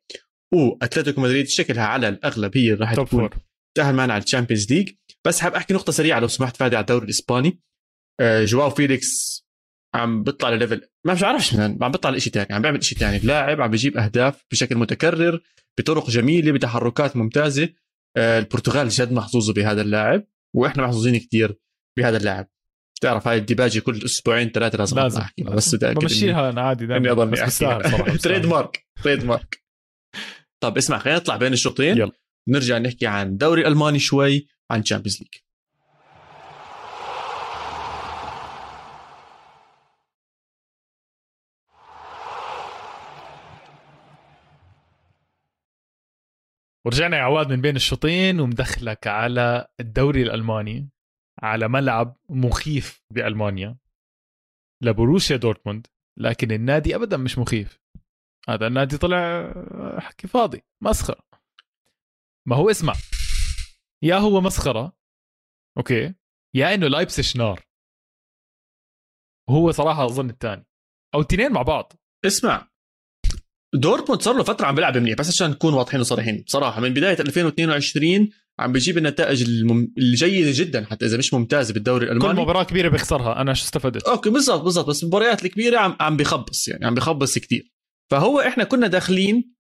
Speaker 1: واتلتيكو مدريد شكلها على الأغلب هي راح
Speaker 2: توب
Speaker 1: تكون معنا على ال Champions League. بس حاب أحكي نقطة سريعة لو سمحت فادي على الدوري الإسباني. آه، جواو فيليكس عم بيطلع لل level ما مش عارفش من عم بيطلع لشيء ثاني عم بيعمل شيء ثاني اللاعب عم بيجيب أهداف بشكل متكرر بطرق جميلة بتحركات ممتازة. آه، البرتغال جد محظوظة بهذا اللاعب وإحنا محظوظين كثير بهذا اللاعب. تعرف هاي الديباجي كل أسبوعين ثلاثة لازم
Speaker 2: لازم.
Speaker 1: أطلع أحكي بس
Speaker 2: بمشيها أنا عادي
Speaker 1: إني
Speaker 2: دائما أضلني بيستاهل صراحة
Speaker 1: احكي. تريد مارك تريد مارك طب اسمع خلينا نطلع بين الشوطين.
Speaker 2: يلا.
Speaker 1: نرجع نحكي عن الدوري الالماني شوي. عن Champions League
Speaker 2: ورجعنا يا عواد من بين الشوطين ومدخلك على الدوري الألماني على ملعب مخيف بألمانيا لبروسيا دورتموند لكن النادي ابدا مش مخيف. هذا النادي طلع حكي فاضي مسخرة. ما هو اسمع. يا هو مسخرة. okay. يا إنه لايبزيغ نار. وهو صراحة أظن الثاني أو الاثنين مع بعض.
Speaker 1: اسمع. دورتموند صار له فترة عم بيلعب منيح بس عشان نكون واضحين وصريحين. بصراحة من بداية 2022 عم بيجيب النتائج المم... الجيدة جدا حتى إذا مش ممتازة بالدوري
Speaker 2: كل
Speaker 1: الالماني
Speaker 2: مباراة كبيرة بيخسرها. أنا شو استفدت؟
Speaker 1: okay بالضبط بالضبط. بس المباريات الكبيرة عم عم بخبص يعني عم بخبص كتير. فهو إحنا كنا داخلين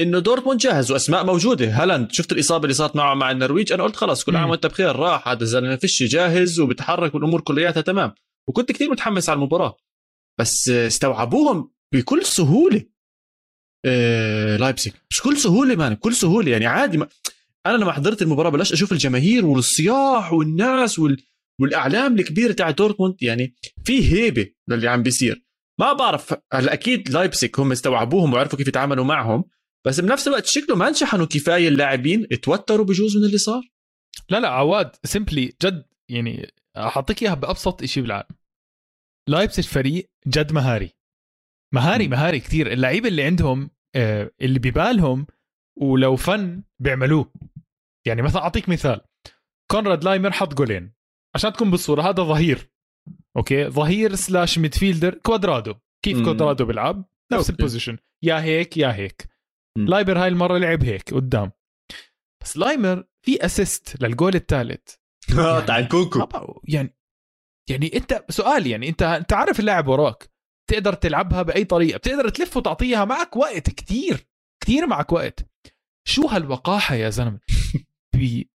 Speaker 1: إنه دورتموند جاهز وأسماء موجودة. هالاند شفت الإصابة اللي صارت معه مع النرويج؟ أنا قلت خلاص كل عام. وأنت بخير راح هذا الزلمه فيش جاهز وبتحرك والأمور كلياتها تمام. وكنت كثير متحمس على المباراة. بس استوعبوهم بكل سهولة. آه لايبزيغ مش بكل سهولة man بكل سهولة. يعني عادي ما أنا لما حضرت المباراة بلشت أشوف الجماهير والصياح والناس وال... والأعلام الكبيرة تاع دورتموند. يعني في هيبة للي عم بيصير. ما بعرف هلا أكيد لايبزيغ هم استوعبوهم وعرفوا كيف يتعاملوا معهم. بس بنفس الوقت شكله ما انشحنوا كفاية اللاعبين توتروا بجوز من اللي صار.
Speaker 2: لا لا عواد simply جد يعني احطيك إياها بأبسط شيء بالعالم. لايبزيغ فريق جد مهاري. مهاري
Speaker 1: م.
Speaker 2: مهاري كثير. اللعيبة اللي عندهم آه، اللي ببالهم ولو فن بيعملوه. يعني مثلا أعطيك مثال. كونراد لايمر حط جولين. عشان تكون بالصورة هذا ظهير. okay؟ ظهير slash midfielder كوادرادو. كيف. كوادرادو بيلعب؟ نفس.
Speaker 1: ال
Speaker 2: position يا هيك يا هيك. لايمر هاي المرة لعب هيك قدام. بس لايمر في assist للجول الثالث.
Speaker 1: آه تاع
Speaker 2: نكونكو. يعني يعني أنت سؤال يعني أنت أنت عارف اللاعب وراك. تقدر تلعبها بأي طريقة بتقدر تلف وتعطيها معك وقت كتير كتير معك وقت. شو هالوقاحة يا زلمة؟ في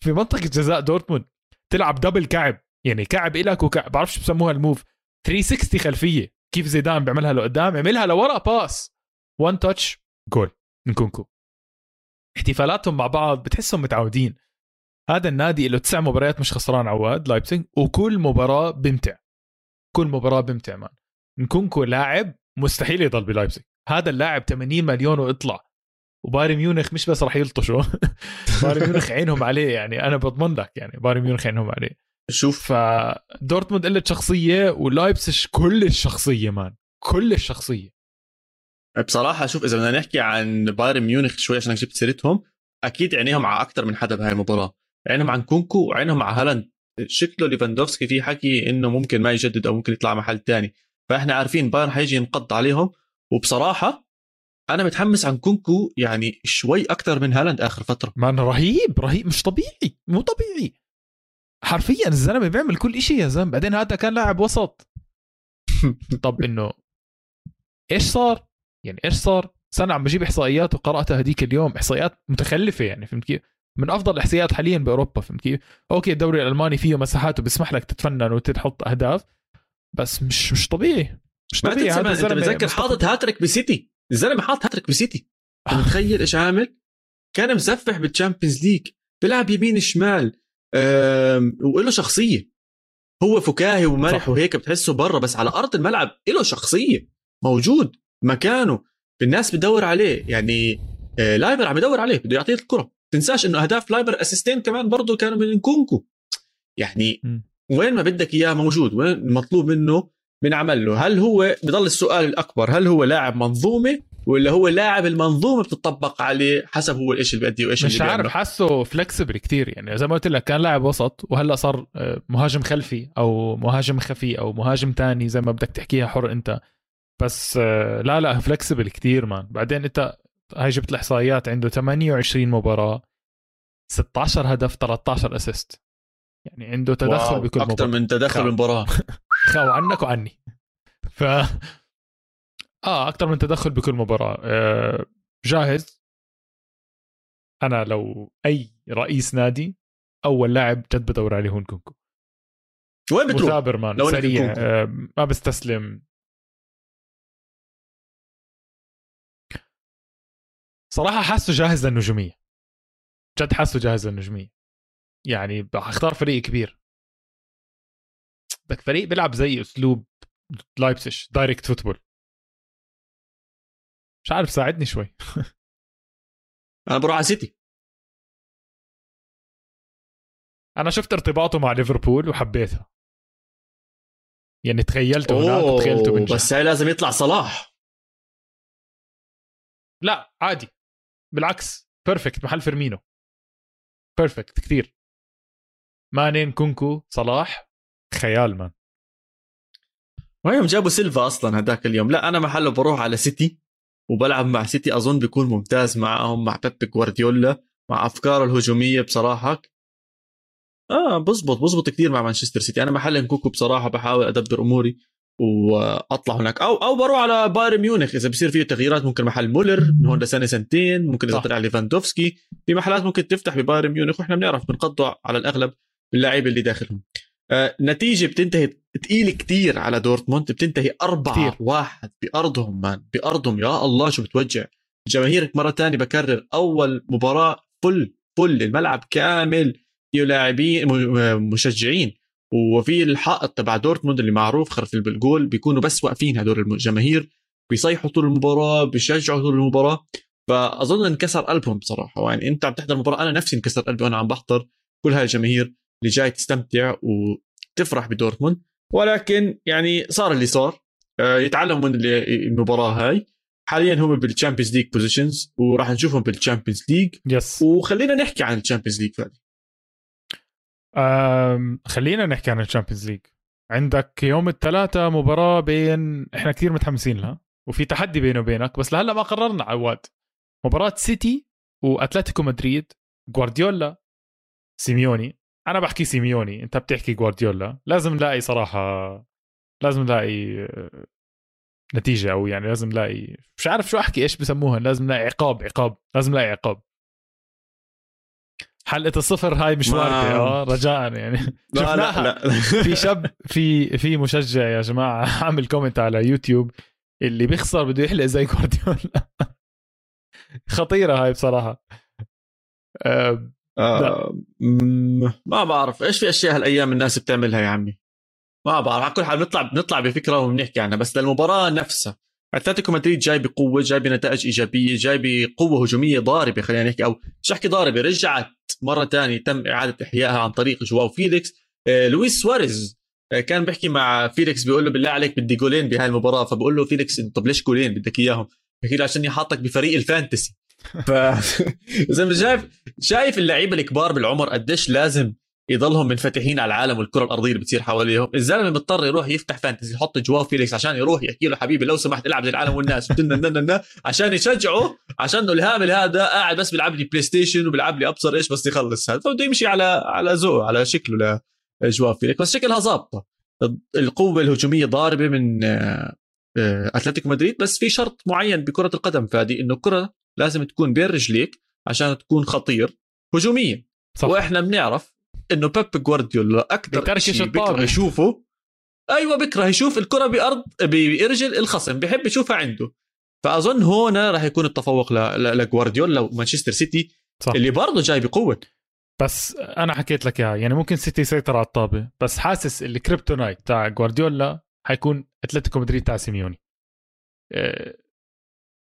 Speaker 2: في منطقة جزاء دورتموند تلعب double كعب يعني كعب إلك وكعب بعرفش بسموها ال move. 360 خلفية. كيف زيدان بيعملها لقدام عملها لورا pass one touch goal من نكونكو احتفالاتهم مع بعض بتحسهم متعودين. هذا النادي له تسع مباريات مش خسران عواد لايبزيغ وكل مباراة بمتع. كل مباراة بمتع man نكونكو لاعب مستحيل يضل بلايبزيغ هذا اللاعب 80 مليون واطلع وبايرن ميونخ مش بس راح يلطشوا. بايرن ميونخ عينهم عليه يعني. أنا بضمن لك يعني بايرن ميونخ عينهم عليه.
Speaker 1: شوف.
Speaker 2: فدورتموند قلت شخصية ولايبزيغ كل الشخصيه man كل الشخصيه
Speaker 1: بصراحة شوف إذا بدنا نحكي عن بايرن ميونخ شوي عشان جبت سيرتهم أكيد عينيهم على أكثر من حدا بهاي المباراة. عينهم على نكونكو وعينهم على هالاند. شكله ليفاندوفسكي في حكي إنه ممكن ما يجدد أو ممكن يطلع محل تاني. فإحنا عارفين بايرن حيجي ينقض عليهم. وبصراحة أنا متحمس على نكونكو يعني شوي أكثر من هالاند آخر فترة.
Speaker 2: man رهيب رهيب مش طبيعي مو طبيعي. حرفيا الزلمة بيعمل كل شيء يا زلمة. بعدين هذا كان لاعب وسط. طب إنه إيش صار؟ يعني إيش صار؟ سنة عم بجيب إحصائيات وقرأتها هذيك اليوم إحصائيات متخلفة يعني فهمت كيف؟ من أفضل الإحصائيات حاليا بأوروبا فهمت كيف؟ okay الدوري الألماني فيه مساحات وبيسمح لك تتفنن وتحط أهداف بس مش مش طبيعي مش
Speaker 1: ما
Speaker 2: طبيعي
Speaker 1: تنسى
Speaker 2: هذا
Speaker 1: ما أنت
Speaker 2: الزلمة
Speaker 1: بتذكر
Speaker 2: مستقبل.
Speaker 1: حاطط هاتريك بسيتي الزلمة حاط هاتريك بسيتي أنت متخيل إيش عامل؟ كان مسفح بال Champions League بيلعب يمين شمال وله شخصية هو فكاهي ومرح. وهيك بتحسه برا بس على أرض الملعب له شخصية موجود مكانه. الناس بتدور عليه. يعني آه، لاعب عم يدور عليه. بده يعطيه الكرة. تنساش إنه أهداف لايبزيغ assist ين كمان برضه كانوا من نكونكو يعني. وين ما بدك إياه موجود. وين المطلوب منه بنعمل له هل هو بضل السؤال الأكبر هل هو لاعب منظومة ولا هو لاعب المنظومة بتطبق عليه حسب هو إيش اللي بيأديه وإيش
Speaker 2: مش
Speaker 1: اللي
Speaker 2: عارف حاسه فلكسبل كتير. يعني زي ما قلت لك كان لاعب وسط وهلأ صار آه، مهاجم خلفي أو مهاجم خفي أو مهاجم تاني. زي ما بدك تحكيها حر أنت. بس آه، لا لا فلكسبل كتير مان بعدين انت هاي جبت الإحصائيات عنده 28 مباراة 16 هدف 13 assist يعني عنده تدخل
Speaker 1: wow،
Speaker 2: بكل
Speaker 1: أكثر
Speaker 2: مباراة.
Speaker 1: من تدخل.
Speaker 2: خاوة.
Speaker 1: المباراة.
Speaker 2: خاوة عنك وعني. ف آه أكثر من تدخل بكل مباراة. آه جاهز؟ أنا لو أي رئيس نادي أول لاعب جد بدور عليه هو نكونكو.
Speaker 1: وين بتروح؟
Speaker 2: مثابر
Speaker 1: man
Speaker 2: سريع. آه ما بستسلم. صراحة حاسه جاهز للنجومية. جد حاسه جاهز للنجومية. يعني اختار فريق كبير. بدك فريق بيلعب زي أسلوب لايبزيغ direct football. مش عارف ساعدني شوي.
Speaker 1: أنا بروح على سيتي.
Speaker 2: أنا شفت ارتباطه مع ليفربول وحبيتها. يعني تخيلته هناك
Speaker 1: أوه،
Speaker 2: وتخيلته بنجح
Speaker 1: بس هاي لازم يطلع صلاح.
Speaker 2: لا عادي. بالعكس perfect محل فيرمينو. perfect كثير. ماني نكونكو صلاح. خيال man.
Speaker 1: وهيهم جابوا سيلفا أصلا هذاك اليوم؟ لا أنا محله بروح على سيتي وبلعب مع سيتي. أظن بيكون ممتاز معهم مع بيب جوارديولا مع افكاره الهجومية بصراحة. آه بزبط بزبط كثير مع مانشستر سيتي. أنا محل نكونكو بصراحة بحاول أدبر أموري. وأطلع هناك. أو أو بروح على بايرن ميونخ. إذا بصير فيه تغييرات ممكن محل مولر من هون لسنه سنتين ممكن
Speaker 2: إذا.
Speaker 1: طلع ليفاندوفسكي. في محلات ممكن تفتح ببايرن ميونخ وإحنا بنعرف بنفضوا على الأغلب اللعيبة اللي داخلهم. آه نتيجة بتنتهي تقيل كتير على دورتموند. بتنتهي أربعة
Speaker 2: كتير.
Speaker 1: واحد بأرضهم man. بأرضهم. يا الله شو بتوجع. جماهيرك مرة تانية بكرر أول مباراة full full. الملعب كامل. فيه لاعبين مشجعين. وفي الحائط تبع دورتموند اللي معروف خلف الجول بيكونوا بس واقفين هدول الجماهير بيصيحوا طول المباراة بيشجعوا طول المباراة. فأظن انكسر قلبهم بصراحة. يعني أنت عم تحضر المباراة أنا نفسي انكسر قلبي وأنا عم بحضر كل هاي الجماهير اللي جاي تستمتع وتفرح بدورتموند. ولكن يعني صار اللي صار. آه، يتعلموا من المباراة هاي. حاليا هم بال Champions League positions وراح نشوفهم بال Champions
Speaker 2: League yes
Speaker 1: وخلينا نحكي عن ال Champions League
Speaker 2: فادي. خلينا نحكي عن ال Champions League. عندك يوم الثلاثاء مباراة بين إحنا كثير متحمسين لها وفي تحدي بيني وبينك بس لهلأ ما قررنا عواد. مباراة سيتي وأتلتيكو مدريد جوارديولا سيميوني. أنا بحكي سيميوني أنت بتحكي جوارديولا لازم نلاقي صراحة لازم نلاقي آه، نتيجة أو يعني لازم نلاقي مش عارف شو أحكي إيش بسموها لازم نلاقي عقاب عقاب لازم نلاقي عقاب. حلقة الصفر هاي مش واردة. آه رجاء يعني.
Speaker 1: لا لا. لا.
Speaker 2: في شاب في في مشجع يا جماعة عامل comment على يوتيوب اللي بيخسر بده يحلق زي جوارديولا. خطيرة هاي بصراحة.
Speaker 1: آه، مم، ما بعرف. إيش في أشياء هالأيام الناس بتعملها يا عمي ما بعرف. على كل حال بنطلع بنطلع بفكرة وبنحكي عنها بس للمباراة نفسها. أتلتيكو مدريد جاي بقوة جاي بنتائج إيجابية جاي بقوة هجومية ضاربة خلينا نحكي أو مش احكي ضاربة رجعت مرة ثانية تم إعادة إحيائها عن طريق جواو فيليكس. آه، لويس سواريز آه، كان بيحكي مع فيليكس بيقول له بالله عليك بدي جولين بهاي المباراة فبقول له فيليكس طب ليش جولين بدك إياهم؟ بحكي له عشان حاطك بفريق ال fantasy. ف شايف شايف اللعيبة الكبار بالعمر قديش لازم يضلهم منفتحين على العالم والكرة الأرضية اللي بتصير حواليهم. الزلمة مضطر يروح يفتح fantasy يحط جواو فيليكس عشان يروح يحكي له حبيبي لو سمحت العب زي العالم والناس. عشان يشجعه عشان الهامل هذا قاعد بس بيلعب لي PlayStation وبيلعب لي أبصر إيش بس يخلص هذا. فبده يمشي على على ذوقه على شكله لجواو فيليكس. بس شكلها ظابطة. القوة الهجومية ضاربة من آه، أتلتيكو مدريد. بس في شرط معين بكرة القدم فادي إنه الكرة لازم تكون بين رجليك عشان تكون خطير هجوميا.
Speaker 2: صح.
Speaker 1: وإحنا بنعرف إنه بيب جوارديولا
Speaker 2: أكثر
Speaker 1: شيء. بيكره يشوفه أيوه بيكره يشوف الكرة بأرض برجل الخصم بحب يشوفها عنده فأظن هون راح يكون التفوق لجوارديولا ومانشستر سيتي
Speaker 2: صح.
Speaker 1: اللي برضه جاي بقوة
Speaker 2: بس أنا حكيت لك إياها يعني ممكن سيتي يسيطر على الطابة بس حاسس ال kryptonite تاع جوارديولا حيكون أتلتيكو مدريد تاع سيميوني أه،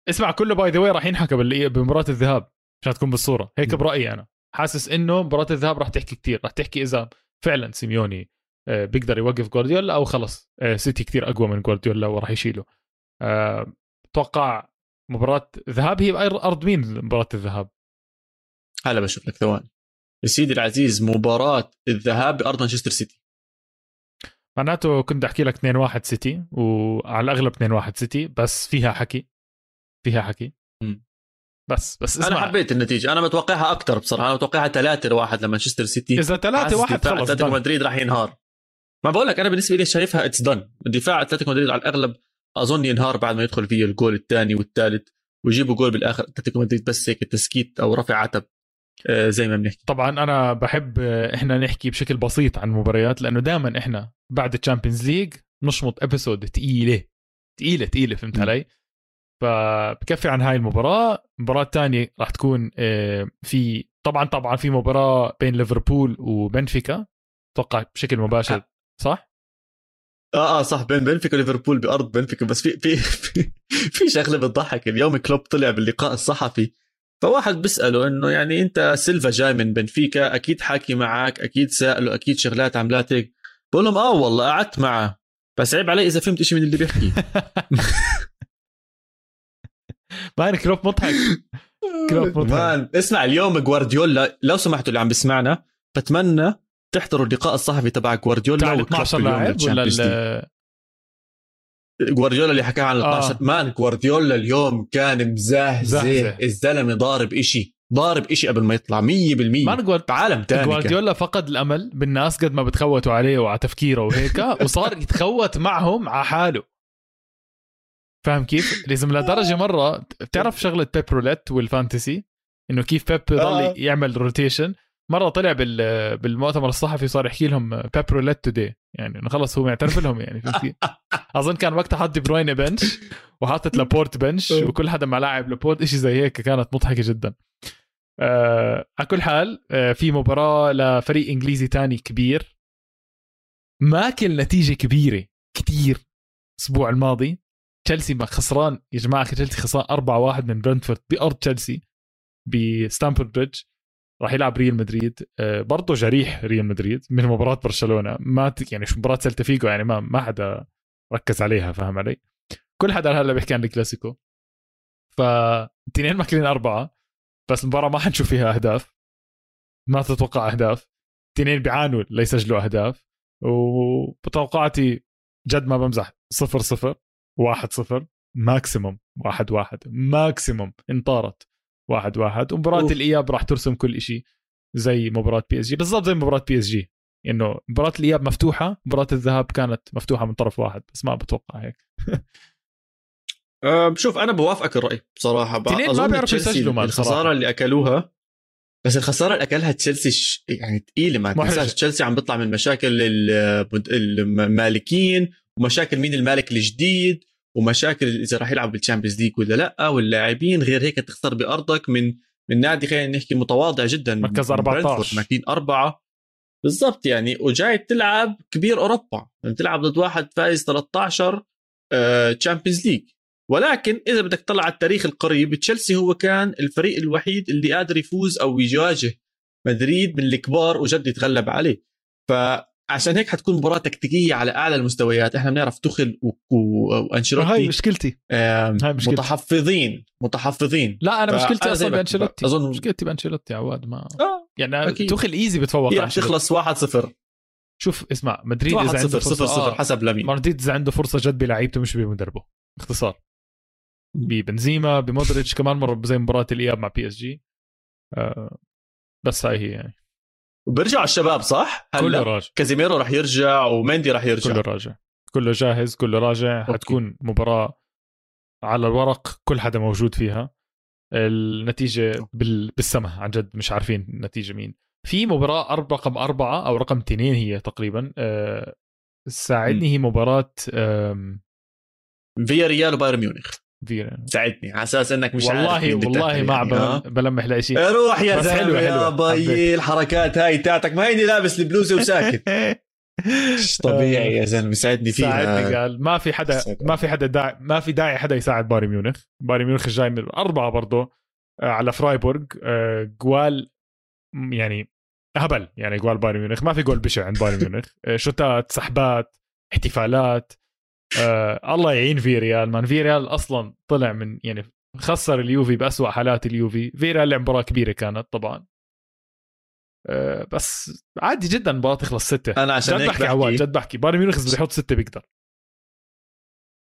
Speaker 2: اسمع كله by the way راح ينحكى بمباراة الذهاب عشان تكون بالصورة هيك. برأيي أنا حاسس إنه مباراة الذهاب راح تحكي كتير راح تحكي إذا فعلا سيميوني أه، بيقدر يوقف جوارديولا أو خلص أه، سيتي كتير أقوى من جوارديولا وراح يشيله. أتوقع مباراة ذهاب هي أرض مين مباراه الذهاب؟
Speaker 1: هلا بشوف لك ثواني. يا سيدي العزيز مباراة الذهاب بأرض مانشستر سيتي.
Speaker 2: معناته كنت أحكي لك 2 1 سيتي وعلى الأغلب 2 1 سيتي بس فيها حكي فيها حكي.
Speaker 1: مم.
Speaker 2: بس بس اسمع.
Speaker 1: أنا حبيت النتيجة. أنا متوقعها أكثر بصراحة. أنا متوقعها 3 لواحد لمانشستر سيتي.
Speaker 2: إذا 3
Speaker 1: حاسس
Speaker 2: 1
Speaker 1: دفاع
Speaker 2: خلص
Speaker 1: اتلتيكو. مدريد راح ينهار. ما بقول لك أنا بالنسبة لي شايفها it's done دفاع أتلتيكو مدريد على الأغلب أظن ينهار بعد ما يدخل فيه الجول الثاني والثالث ويجيبوا جول بالآخر. أتلتيكو مدريد بس هيك تسكيت أو رفع عتب آه، زي ما بنحكي.
Speaker 2: طبعا أنا بحب آه، إحنا نحكي بشكل بسيط عن المباريات لأنه دائما إحنا بعد ال Champions League نشمط episode ثقيله ثقيله ثقيله فهمت علي؟ فبكفي عن هاي المباراة. المباراة الثانية راح تكون آه، في طبعا طبعا في مباراة بين ليفربول وبنفيكا. أتوقع بشكل مباشر. صح؟
Speaker 1: آه آه صح. بين بنفيكا وليفربول بأرض بنفيكا. بس في في في, في شغلة بتضحك. اليوم كلوب طلع باللقاء الصحفي فواحد بيسأله إنه يعني أنت سيلفا جاي من بنفيكا أكيد حاكي معك أكيد سأله أكيد شغلات عملات هيك بقول لهم آه والله قعدت معه. بس عيب علي إذا فهمت شيء من اللي بيحكي.
Speaker 2: man كلوب مضحك كلوب مضحك.
Speaker 1: man اسمع اليوم جوارديولا لو سمحتوا اللي عم بسمعنا بتمنى تحضروا اللقاء الصحفي تبع جوارديولا
Speaker 2: تاع ال
Speaker 1: وكلوب
Speaker 2: 12
Speaker 1: اليوم
Speaker 2: لاعب ولا
Speaker 1: جوارديولا اللي حكى عن ال
Speaker 2: آه.
Speaker 1: 12 man جوارديولا اليوم كان مزهزه. الزلمة ضارب إشي ضارب إشي قبل ما يطلع 100%
Speaker 2: ما نقول
Speaker 1: بعالم تاني.
Speaker 2: جوارديولا فقد الأمل بالناس قد ما بتخوتوا عليه وعلى تفكيره وهيك وصار يتخوت معهم على حاله فاهم كيف؟ لازم لدرجة مرة بتعرف شغلة Pep roulette وال fantasy إنه كيف بيب
Speaker 1: آه.
Speaker 2: يعمل rotation مرة طلع بال بالمؤتمر الصحفي صار يحكي لهم Pep roulette today يعني إنه خلص هو معترف لهم يعني فهمت؟ أظن كان وقتها حاط دي بروين bench وحاطط لابورت bench
Speaker 1: آه.
Speaker 2: وكل حدا ملاعب لابورت شيء زي هيك كانت مضحكة جدا آه على كل حال آه في مباراة لفريق إنجليزي تاني كبير ماكل نتيجة كبيرة كتير الأسبوع الماضي تشيلسي خسران. يا جماعة تشيلسي خسران 4-1 من برنتفورد. بأرض تشيلسي بستامفورد بريدج. راح يلعب ريال مدريد. آه برضه جريح ريال مدريد من مباراة برشلونة. ما يعني شو مباراة سلتا فيجو يعني ما ما حدا ركز عليها فاهم علي؟ كل حدا هلا بيحكي عن الكلاسيكو. فالاثنين ماكلين أربعة بس المباراة ما حنشوف فيها أهداف. ما تتوقع أهداف. الاثنين بيعانوا ليسجلوا أهداف. وبتوقعاتي جد ما بمزح. صفر صفر. واحد صفر maximum واحد واحد maximum إن طارت واحد واحد ومباراة. الإياب راح ترسم كل شيء زي مباراة بي اس جي بالضبط زي مباراة بي اس جي إنه مباراة الإياب مفتوحة مباراة الذهاب كانت مفتوحة من طرف واحد بس ما بتوقع هيك
Speaker 1: أه شوف أنا بوافقك الرأي بصراحة
Speaker 2: تنين ما بيعرفوا يسجلوا
Speaker 1: man
Speaker 2: الخسارة.
Speaker 1: اللي أكلوها بس الخسارة اللي أكلها تشيلسي ش... يعني ثقيله ما. تنساش تشيلسي عم بيطلع من مشاكل ال- المالكين ومشاكل مين المالك الجديد ومشاكل إذا راح يلعب بال Champions League ولا لا واللاعبين غير هيك تخسر بأرضك من من نادي خلينا نحكي متواضع جدا
Speaker 2: مركز
Speaker 1: من
Speaker 2: 14.
Speaker 1: برنتفورد، ماكلين أربعة. بالضبط يعني وجاي تلعب كبير أوروبا. يعني تلعب ضد واحد فايز 13 Champions League ولكن إذا بدك تطلع على التاريخ القريب تشيلسي هو كان الفريق الوحيد اللي قادر يفوز أو يواجه مدريد من الكبار وجد يتغلب عليه. فعشان هيك حتكون مباراة تكتيكية على أعلى المستويات. إحنا بنعرف تخل و- و-
Speaker 2: هاي
Speaker 1: وانشيلوتي
Speaker 2: مشكلتي هاي مشكلتي.
Speaker 1: متحفظين. متحفظين.
Speaker 2: لا
Speaker 1: أنا
Speaker 2: مشكلتي
Speaker 1: أصلا
Speaker 2: بأنشيلوتي.
Speaker 1: أظن-
Speaker 2: مشكلتي بأنشيلوتي عواد ما
Speaker 1: آه
Speaker 2: يعني
Speaker 1: أكيد.
Speaker 2: توخل إيزي بتفوق
Speaker 1: هي. تخلص 1-0
Speaker 2: شوف اسمع مدريد
Speaker 1: 1-0
Speaker 2: اذا عنده
Speaker 1: 0
Speaker 2: فرصه
Speaker 1: 0
Speaker 2: آه،
Speaker 1: حسب لمين.
Speaker 2: مدريد إذا عنده فرصة جد بلعيبته مش بمدربه. باختصار. ببنزيما بمودريتش كمان مرة زي مباراة الإياب مع بي اس جي آه بس هاي هي يعني.
Speaker 1: وبرجعوا الشباب صح؟
Speaker 2: كله
Speaker 1: هلا
Speaker 2: راجع.
Speaker 1: كازيميرو رح يرجع ومندي رح يرجع.
Speaker 2: كله راجع. كله جاهز كله راجع.
Speaker 1: okay.
Speaker 2: حتكون مباراة على الورق كل حدا موجود فيها. النتيجة بال... بالسما عن جد مش عارفين النتيجه مين. في مباراة أرب... رقم أربعة أو رقم اثنين هي تقريبا. أه... ساعدني هي مباراة أم...
Speaker 1: فيا ريال وبايرن ميونخ.
Speaker 2: فيرا
Speaker 1: ساعدني على أساس إنك مش عارف
Speaker 2: والله
Speaker 1: اللي
Speaker 2: والله ما
Speaker 1: يعني،.
Speaker 2: بلمح لشيء
Speaker 1: روح يا
Speaker 2: زلمة
Speaker 1: يا. بي الحركات هاي تاعتك ما هيني لابس البلوزة وساكت. مش طبيعي يا زلمة ساعدني فيها.
Speaker 2: ساعدني قال. ما في حدا. ما في حدا داعي ما في داعي حدا يساعد بايرن ميونخ. بايرن ميونخ جاي من أربعة برضه آه، على فرايبورغ. آه، جوال يعني هبل يعني جوال بايرن ميونخ. ما في جول بشع عند بايرن ميونخ. آه، شوتات سحبات احتفالات. آه الله يعين في ريال مان. في ريال أصلا طلع من يعني خسر اليوفي بأسوأ حالات اليوفي. في ريال لعب مباراة كبيرة كانت طبعا. آه بس عادي جدا المباراه تخلص ستة.
Speaker 1: أنا عشان
Speaker 2: جد
Speaker 1: هيك
Speaker 2: بحكي عواد جد بحكي. بايرن ميونخ اذا بده يحط ستة بيقدر.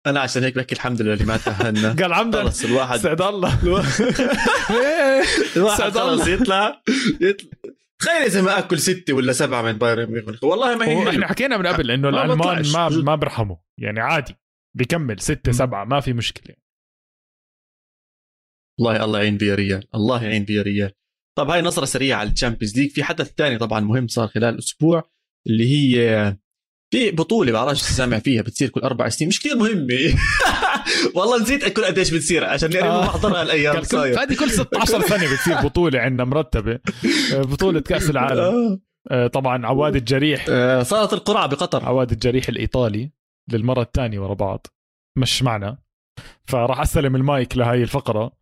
Speaker 1: أنا عشان هيك بحكي الحمد لله اللي ما تاهلنا
Speaker 2: قال عمدا
Speaker 1: خلص الواحد
Speaker 2: سعد الله.
Speaker 1: الواحد خلص. يطلع يطلع تخيل إذا ما أكل ستة ولا سبعة من بايرن ميونخ. والله ما هي.
Speaker 2: إحنا حكينا من قبل إنه
Speaker 1: ما الألمان.
Speaker 2: ما ما برحموا يعني عادي. بيكمل ستة
Speaker 1: مم.
Speaker 2: سبعة ما في مشكلة.
Speaker 1: والله الله يعين فيا ريال. الله يعين فيا ريال. طب هاي نظرة سريعة على ال Champions League. في حدث ثاني طبعا مهم صار خلال الأسبوع اللي هي في بطولة بعرفش سامع فيها بتصير كل أربع سنين. مش كثير مهمة. والله نسيت أكل قديش بتصير عشان يعني
Speaker 2: آه.
Speaker 1: ما بحضرها الأيام
Speaker 2: قال كل
Speaker 1: صاير
Speaker 2: فادي كل 16 سنة بتصير بطولة عندنا مرتبة. آه، بطولة كأس العالم.
Speaker 1: آه.
Speaker 2: آه، طبعا عواد الجريح.
Speaker 1: آه، صارت القرعة بقطر.
Speaker 2: عواد الجريح الإيطالي للمرة الثانية ورا بعض. مش معنا. فراح أستلم المايك لهي الفقرة.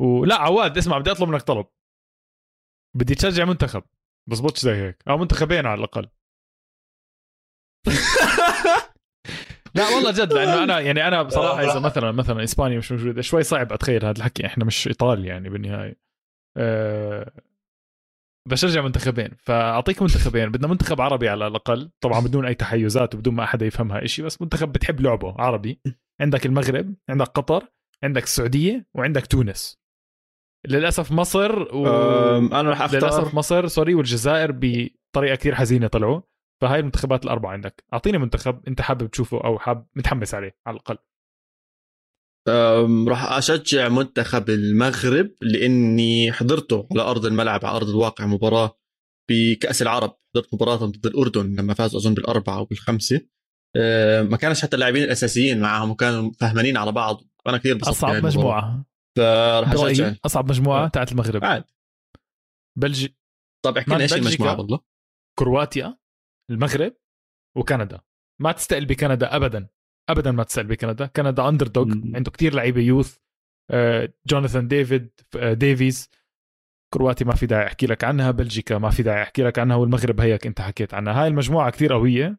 Speaker 2: ولا عواد اسمع بدي أطلب منك طلب. بدي تشجع منتخب. بزبطش زي هيك. أو منتخبين على الأقل. لا والله جد لأنه أنا يعني أنا بصراحة إذا مثلا مثلا إسبانيا مش موجودة شوي صعب أتخيل هذا الحكي إحنا مش ايطاليا يعني بالنهاية. أه بشجع منتخبين. فأعطيك منتخبين بدنا منتخب عربي على الأقل طبعا بدون أي تحيزات وبدون ما أحد يفهمها إشي بس منتخب بتحب لعبه عربي. عندك المغرب عندك قطر عندك السعودية وعندك تونس. للأسف مصر و...
Speaker 1: أنا راح
Speaker 2: للأسف
Speaker 1: اختار
Speaker 2: مصر سوري والجزائر بطريقة كثير حزينة طلعوا. فهاي المنتخبات الأربعة عندك. أعطيني منتخب أنت حابب تشوفه أو حاب متحمس عليه على
Speaker 1: الأقل. راح أشجع منتخب المغرب لأني حضرته على أرض الملعب على أرض الواقع مباراة بكأس العرب. حضرت مباراتهم ضد الأردن لما فازوا أظن بالأربعة أو بالخمسة. ما كانش حتى اللاعبين الأساسيين معهم وكانوا فهمانين على بعض. أنا كثير انبسطت أصعب.
Speaker 2: مجموعة.
Speaker 1: فراح
Speaker 2: أشجع. أصعب مجموعة
Speaker 1: آه.
Speaker 2: تاعت المغرب.
Speaker 1: عاد.
Speaker 2: بلجي
Speaker 1: طب احكي لنا
Speaker 2: إيش.
Speaker 1: المجموعة والله
Speaker 2: كرواتيا. المغرب وكندا. ما تستقل بكندا ابدا. ابدا ما تستقل بكندا. كندا
Speaker 1: underdog.
Speaker 2: عنده كتير لعيبة youth جوناثان ديفيد ديفيز كرواتيا ما في داعي أحكي لك عنها. بلجيكا ما في داعي أحكي لك عنها. والمغرب هيك أنت حكيت عنها. هاي المجموعة كتير قوية.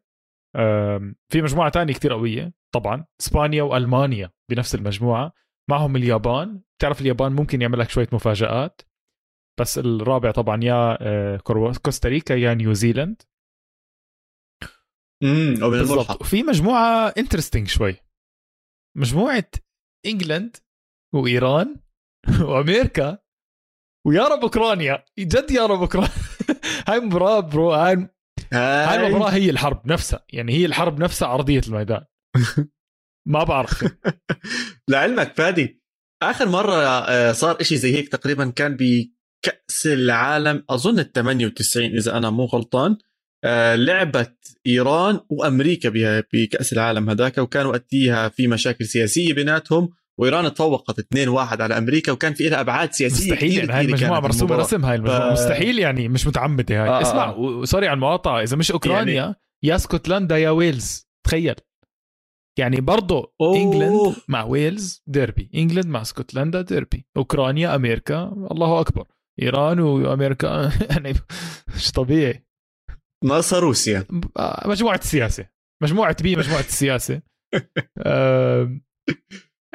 Speaker 2: في مجموعة تانية كتير قوية. طبعا إسبانيا وألمانيا بنفس المجموعة. معهم اليابان. بتعرف اليابان ممكن يعمل لك شوية مفاجآت. بس الرابع طبعا يا آه، كوستاريكا يا New
Speaker 1: Zealand. امم
Speaker 2: بالضبط. وفي مجموعة interesting شوي. مجموعة England وإيران وأمريكا. ويا رب أوكرانيا. جد يا رب أوكرانيا. هاي مباراة bro هاي هاي المباراه هي الحرب نفسها. يعني هي الحرب نفسها ارضيه الميدان. ما بعرف.
Speaker 1: لعلمك فادي آخر مرة آه، صار إشي زي هيك تقريبا كان بكأس العالم أظن ال 98 إذا أنا مو غلطان. لعبت إيران وأمريكا بها بكأس العالم هذاك وكانوا وقتيها في مشاكل سياسية بيناتهم وإيران تفوقت 2-1 على أمريكا وكان في لها أبعاد سياسية
Speaker 2: مستحيل يعني هاي
Speaker 1: المجموعة
Speaker 2: مرسومه. رسم هاي المجموعة.
Speaker 1: ف-
Speaker 2: مستحيل يعني مش متعمدة هاي.
Speaker 1: آه، آه.
Speaker 2: اسمع و- و sorry على المقاطعة إذا مش أوكرانيا
Speaker 1: يعني-
Speaker 2: يا اسكتلندا يا ويلز. تخيل. يعني برضه. England مع ويلز ديربي. England مع اسكتلندا ديربي. أوكرانيا أمريكا الله أكبر. إيران وأمريكا. يعني مش طبيعي.
Speaker 1: ناقصها روسيا.
Speaker 2: آه، مجموعة السياسة مجموعة بي مجموعة السياسة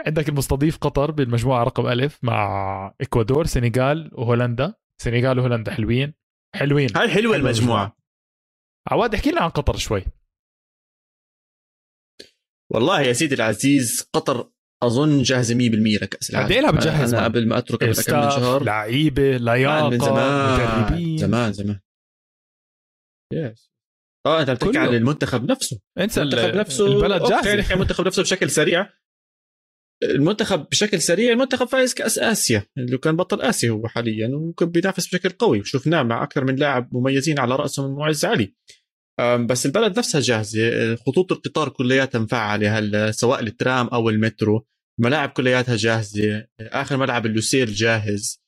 Speaker 2: عندك المستضيف قطر بالمجموعة رقم ألف مع إكوادور سنغال وهولندا. سنغال وهولندا حلوين. حلوين.
Speaker 1: هاي حلوة
Speaker 2: حلوة
Speaker 1: المجموعة.
Speaker 2: عواد احكي لنا عن قطر شوي.
Speaker 1: والله يا سيدي العزيز قطر أظن جاهزة 100% لكأس العالم.
Speaker 2: قد لها بتجهز أنا؟
Speaker 1: قبل ما أترك قبل كم من شهر.
Speaker 2: لعيبة لياقه
Speaker 1: من زمان
Speaker 2: مدربين.
Speaker 1: زمان زمان. yes آه أنت بتحكي. عن المنتخب نفسه.
Speaker 2: انسى
Speaker 1: المنتخب
Speaker 2: ال-
Speaker 1: نفسه
Speaker 2: البلد
Speaker 1: okay،
Speaker 2: جاهزه
Speaker 1: نحكي عن المنتخب نفسه بشكل سريع. المنتخب بشكل سريع المنتخب فايز كأس آسيا اللي كان بطل آسيا هو حاليا وكان بينافس بشكل قوي. وشفناه مع أكثر من لاعب مميزين على رأسهم معز علي. بس البلد نفسها جاهزة. خطوط القطار كلياتها مفعلة هلا سواء الترام أو المترو. الملاعب كلياتها جاهزة. آخر ملعب اللوسيل جاهز.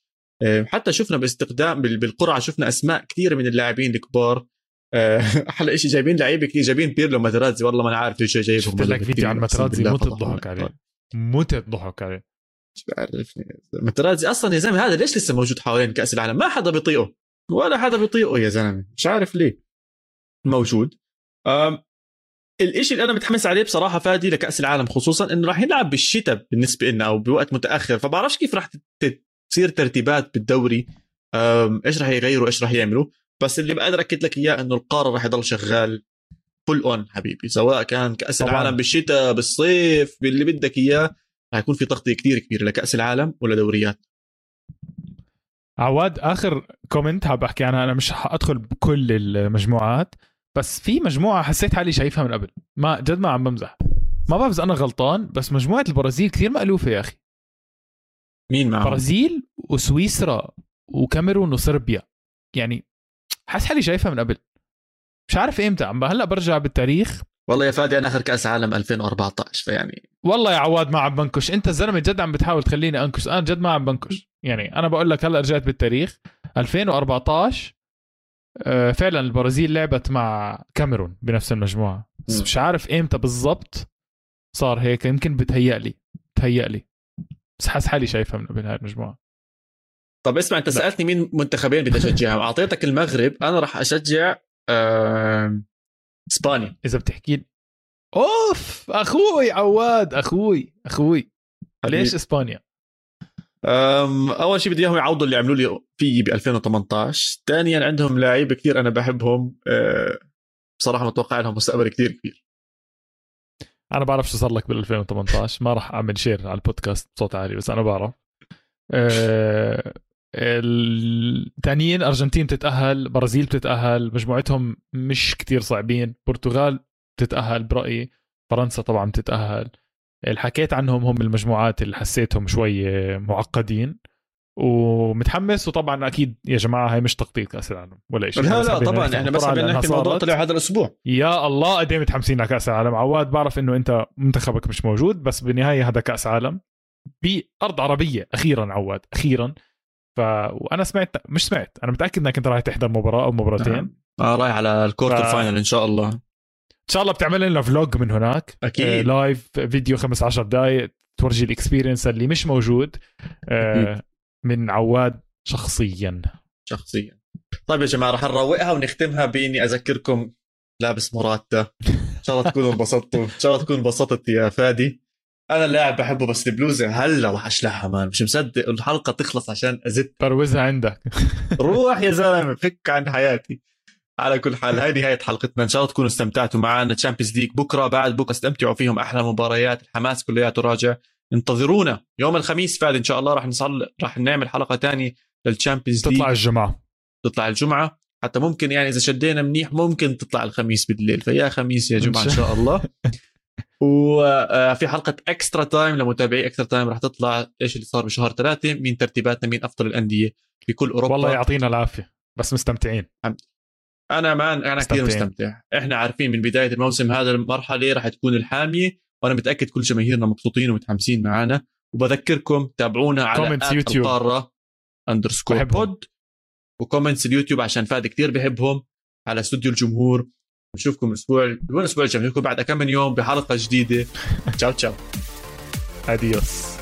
Speaker 1: حتى شفنا باستخدام بال- بالقرعة شفنا أسماء كثيره من اللاعبين الكبار. أحلى شيء جايبين لعيبة كثير جايبين بيرلو ماترازي والله ما أنا عارف ليش جايبهم
Speaker 2: شفت لك فيديو عن ماترازي موت. الضحك عليه. موت الضحك عليه.
Speaker 1: مش بعرفني. ماترازي أصلا يا زلمة هذا ليش لسه موجود حوالين كأس العالم؟ ما حدا بيطيقه. ولا حدا بيطيقه يا زلمة. مش عارف ليه. موجود. أم الإشي اللي أنا متحمس عليه بصراحة فادي لكأس العالم خصوصا إنه راح يلعب بالشتاء بالنسبة لنا أو بوقت متأخر. فبعرفش كيف راح تصير ترتيبات بالدوري. إيش راح يغيروا؟ إيش راح يعملوا؟ بس اللي بقدر اكد لك إياه إنه القارة راح يضل شغال full on حبيبي. سواء كان كأس
Speaker 2: طبعاً.
Speaker 1: العالم بالشتاء بالصيف باللي بدك إياه راح يكون في تغطيه كتير كبيره لكأس العالم ولدوريات
Speaker 2: عواد آخر comment حاب احكي عنها أنا مش حادخل بكل المجموعات بس في مجموعة حسيت حالي شايفها من قبل. ما جد ما عم بمزح. ما بعرف إذا أنا غلطان بس مجموعة البرازيل كثير مألوفة يا أخي.
Speaker 1: مين معهم؟
Speaker 2: برازيل وسويسرا وكاميرون وصربيا. يعني حاسس حالي شايفها من قبل. مش عارف إمتى عم هلأ برجع بالتاريخ.
Speaker 1: والله يا فادي أنا آخر كأس عالم 2014 فيعني
Speaker 2: والله يا عواد ما عم بنكش. أنت الزلمة جد عم بتحاول تخليني أنكش. أنا جد ما عم بنكش. يعني أنا بقول لك هلأ رجعت بالتاريخ. 2014 آه، فعلا البرازيل لعبت مع كاميرون بنفس المجموعة. بس. مش عارف إمتى بالضبط صار هيك. يمكن بتهيأ لي بتهيأ لي بس حاسس حالي شايفها من قبل هاي المجموعة.
Speaker 1: طب اسمع انت سألتني مين منتخبين بدي أشجعهم. أعطيتك المغرب أنا راح أشجع إسبانيا.
Speaker 2: إذا بتحكي لي. أوف أخوي عواد أخوي أخوي. ليش إسبانيا؟
Speaker 1: أم، أول شيء بدي إياهم يعوضوا اللي عملوا لي فيه ب 2018 ثانيا عندهم لعيبه كثير أنا بحبهم. أه، بصراحة متوقع لهم مستقبل كثير كبير.
Speaker 2: أنا بعرف شو صار لك بال 2018 ما راح أعمل شير على البودكاست بصوت عالي بس أنا بعرف. آه، الثانيين أرجنتين بتتأهل برازيل بتتأهل مجموعتهم مش كتير صعبين برتغال بتتأهل برأيي فرنسا طبعا بتتأهل. اللي حكيت عنهم هم المجموعات اللي حسيتهم شوي معقدين ومتحمس وطبعا أكيد يا جماعة هاي مش تغطيه كأس العالم ولا شيء
Speaker 1: لا لا طبعا إحنا بس بدنا نحكي الموضوع طلع هذا الأسبوع.
Speaker 2: يا الله قد إيه متحمسين لكأس العالم؟ عواد بعرف إنه أنت منتخبك مش موجود بس بالنهاية هذا كأس عالم. بأرض عربية أخيرا عواد أخيرا. وأنا سمعت مش سمعت. أنا متأكد إنك أنت رايح تحضر مباراة أو مباراتين.
Speaker 1: آه رايح على ال quarter ف... final إن شاء الله.
Speaker 2: إن شاء الله بتعمل لنا vlog من هناك.
Speaker 1: أكيد. آه
Speaker 2: live video 15 دقائق تورجي ال experience اللي مش موجود آه من عواد شخصيا.
Speaker 1: شخصيا. طيب يا جماعة رح نروقها ونختمها بإني أذكركم لابس موراتا. إن شاء الله تكونوا انبسطتوا. إن شاء الله تكون انبسطت يا فادي. أنا اللاعب بحبه بس البلوزه هلا رح أشلحها man. مش مصدق الحلقة تخلص عشان أزت.
Speaker 2: بروزها عندك.
Speaker 1: روح يا زلمة فك عن حياتي. على كل حال هاي نهاية حلقتنا. إن شاء الله تكونوا استمتعتوا معنا Champions League بكرة بعد بكرة استمتعوا فيهم. أحلى مباريات الحماس كلياته راجع. انتظرونا. يوم الخميس فاد إن شاء الله راح نصل راح نعمل حلقة ثانية لل
Speaker 2: Champions League تطلع الجمعة.
Speaker 1: تطلع الجمعة. حتى ممكن يعني إذا شدينا منيح ممكن تطلع الخميس بالليل. فيا خميس يا جمعة إن شاء الله. وفي حلقة Extra Time لمتابعي Extra Time راح تطلع إيش اللي صار بشهر ثلاثة مين ترتيباتنا مين أفضل الأندية في كل أوروبا.
Speaker 2: والله يعطينا العافية بس مستمتعين.
Speaker 1: أنا man أنا كثير مستمتع. إحنا عارفين من بداية الموسم هذا المرحلة راح تكون الحامية وأنا متأكد كل جماهيرنا مبسوطين ومتحمسين معنا وبذكركم تابعونا على يوتيوب القاره underscore pod و comments اليوتيوب عشان فادي كثير بحبهم. على استوديو الجمهور نشوفكم الأسبوع الأسبوع الجاي بعد كم من يوم بحلقة جديدة. تشاو تشاو
Speaker 2: اديوس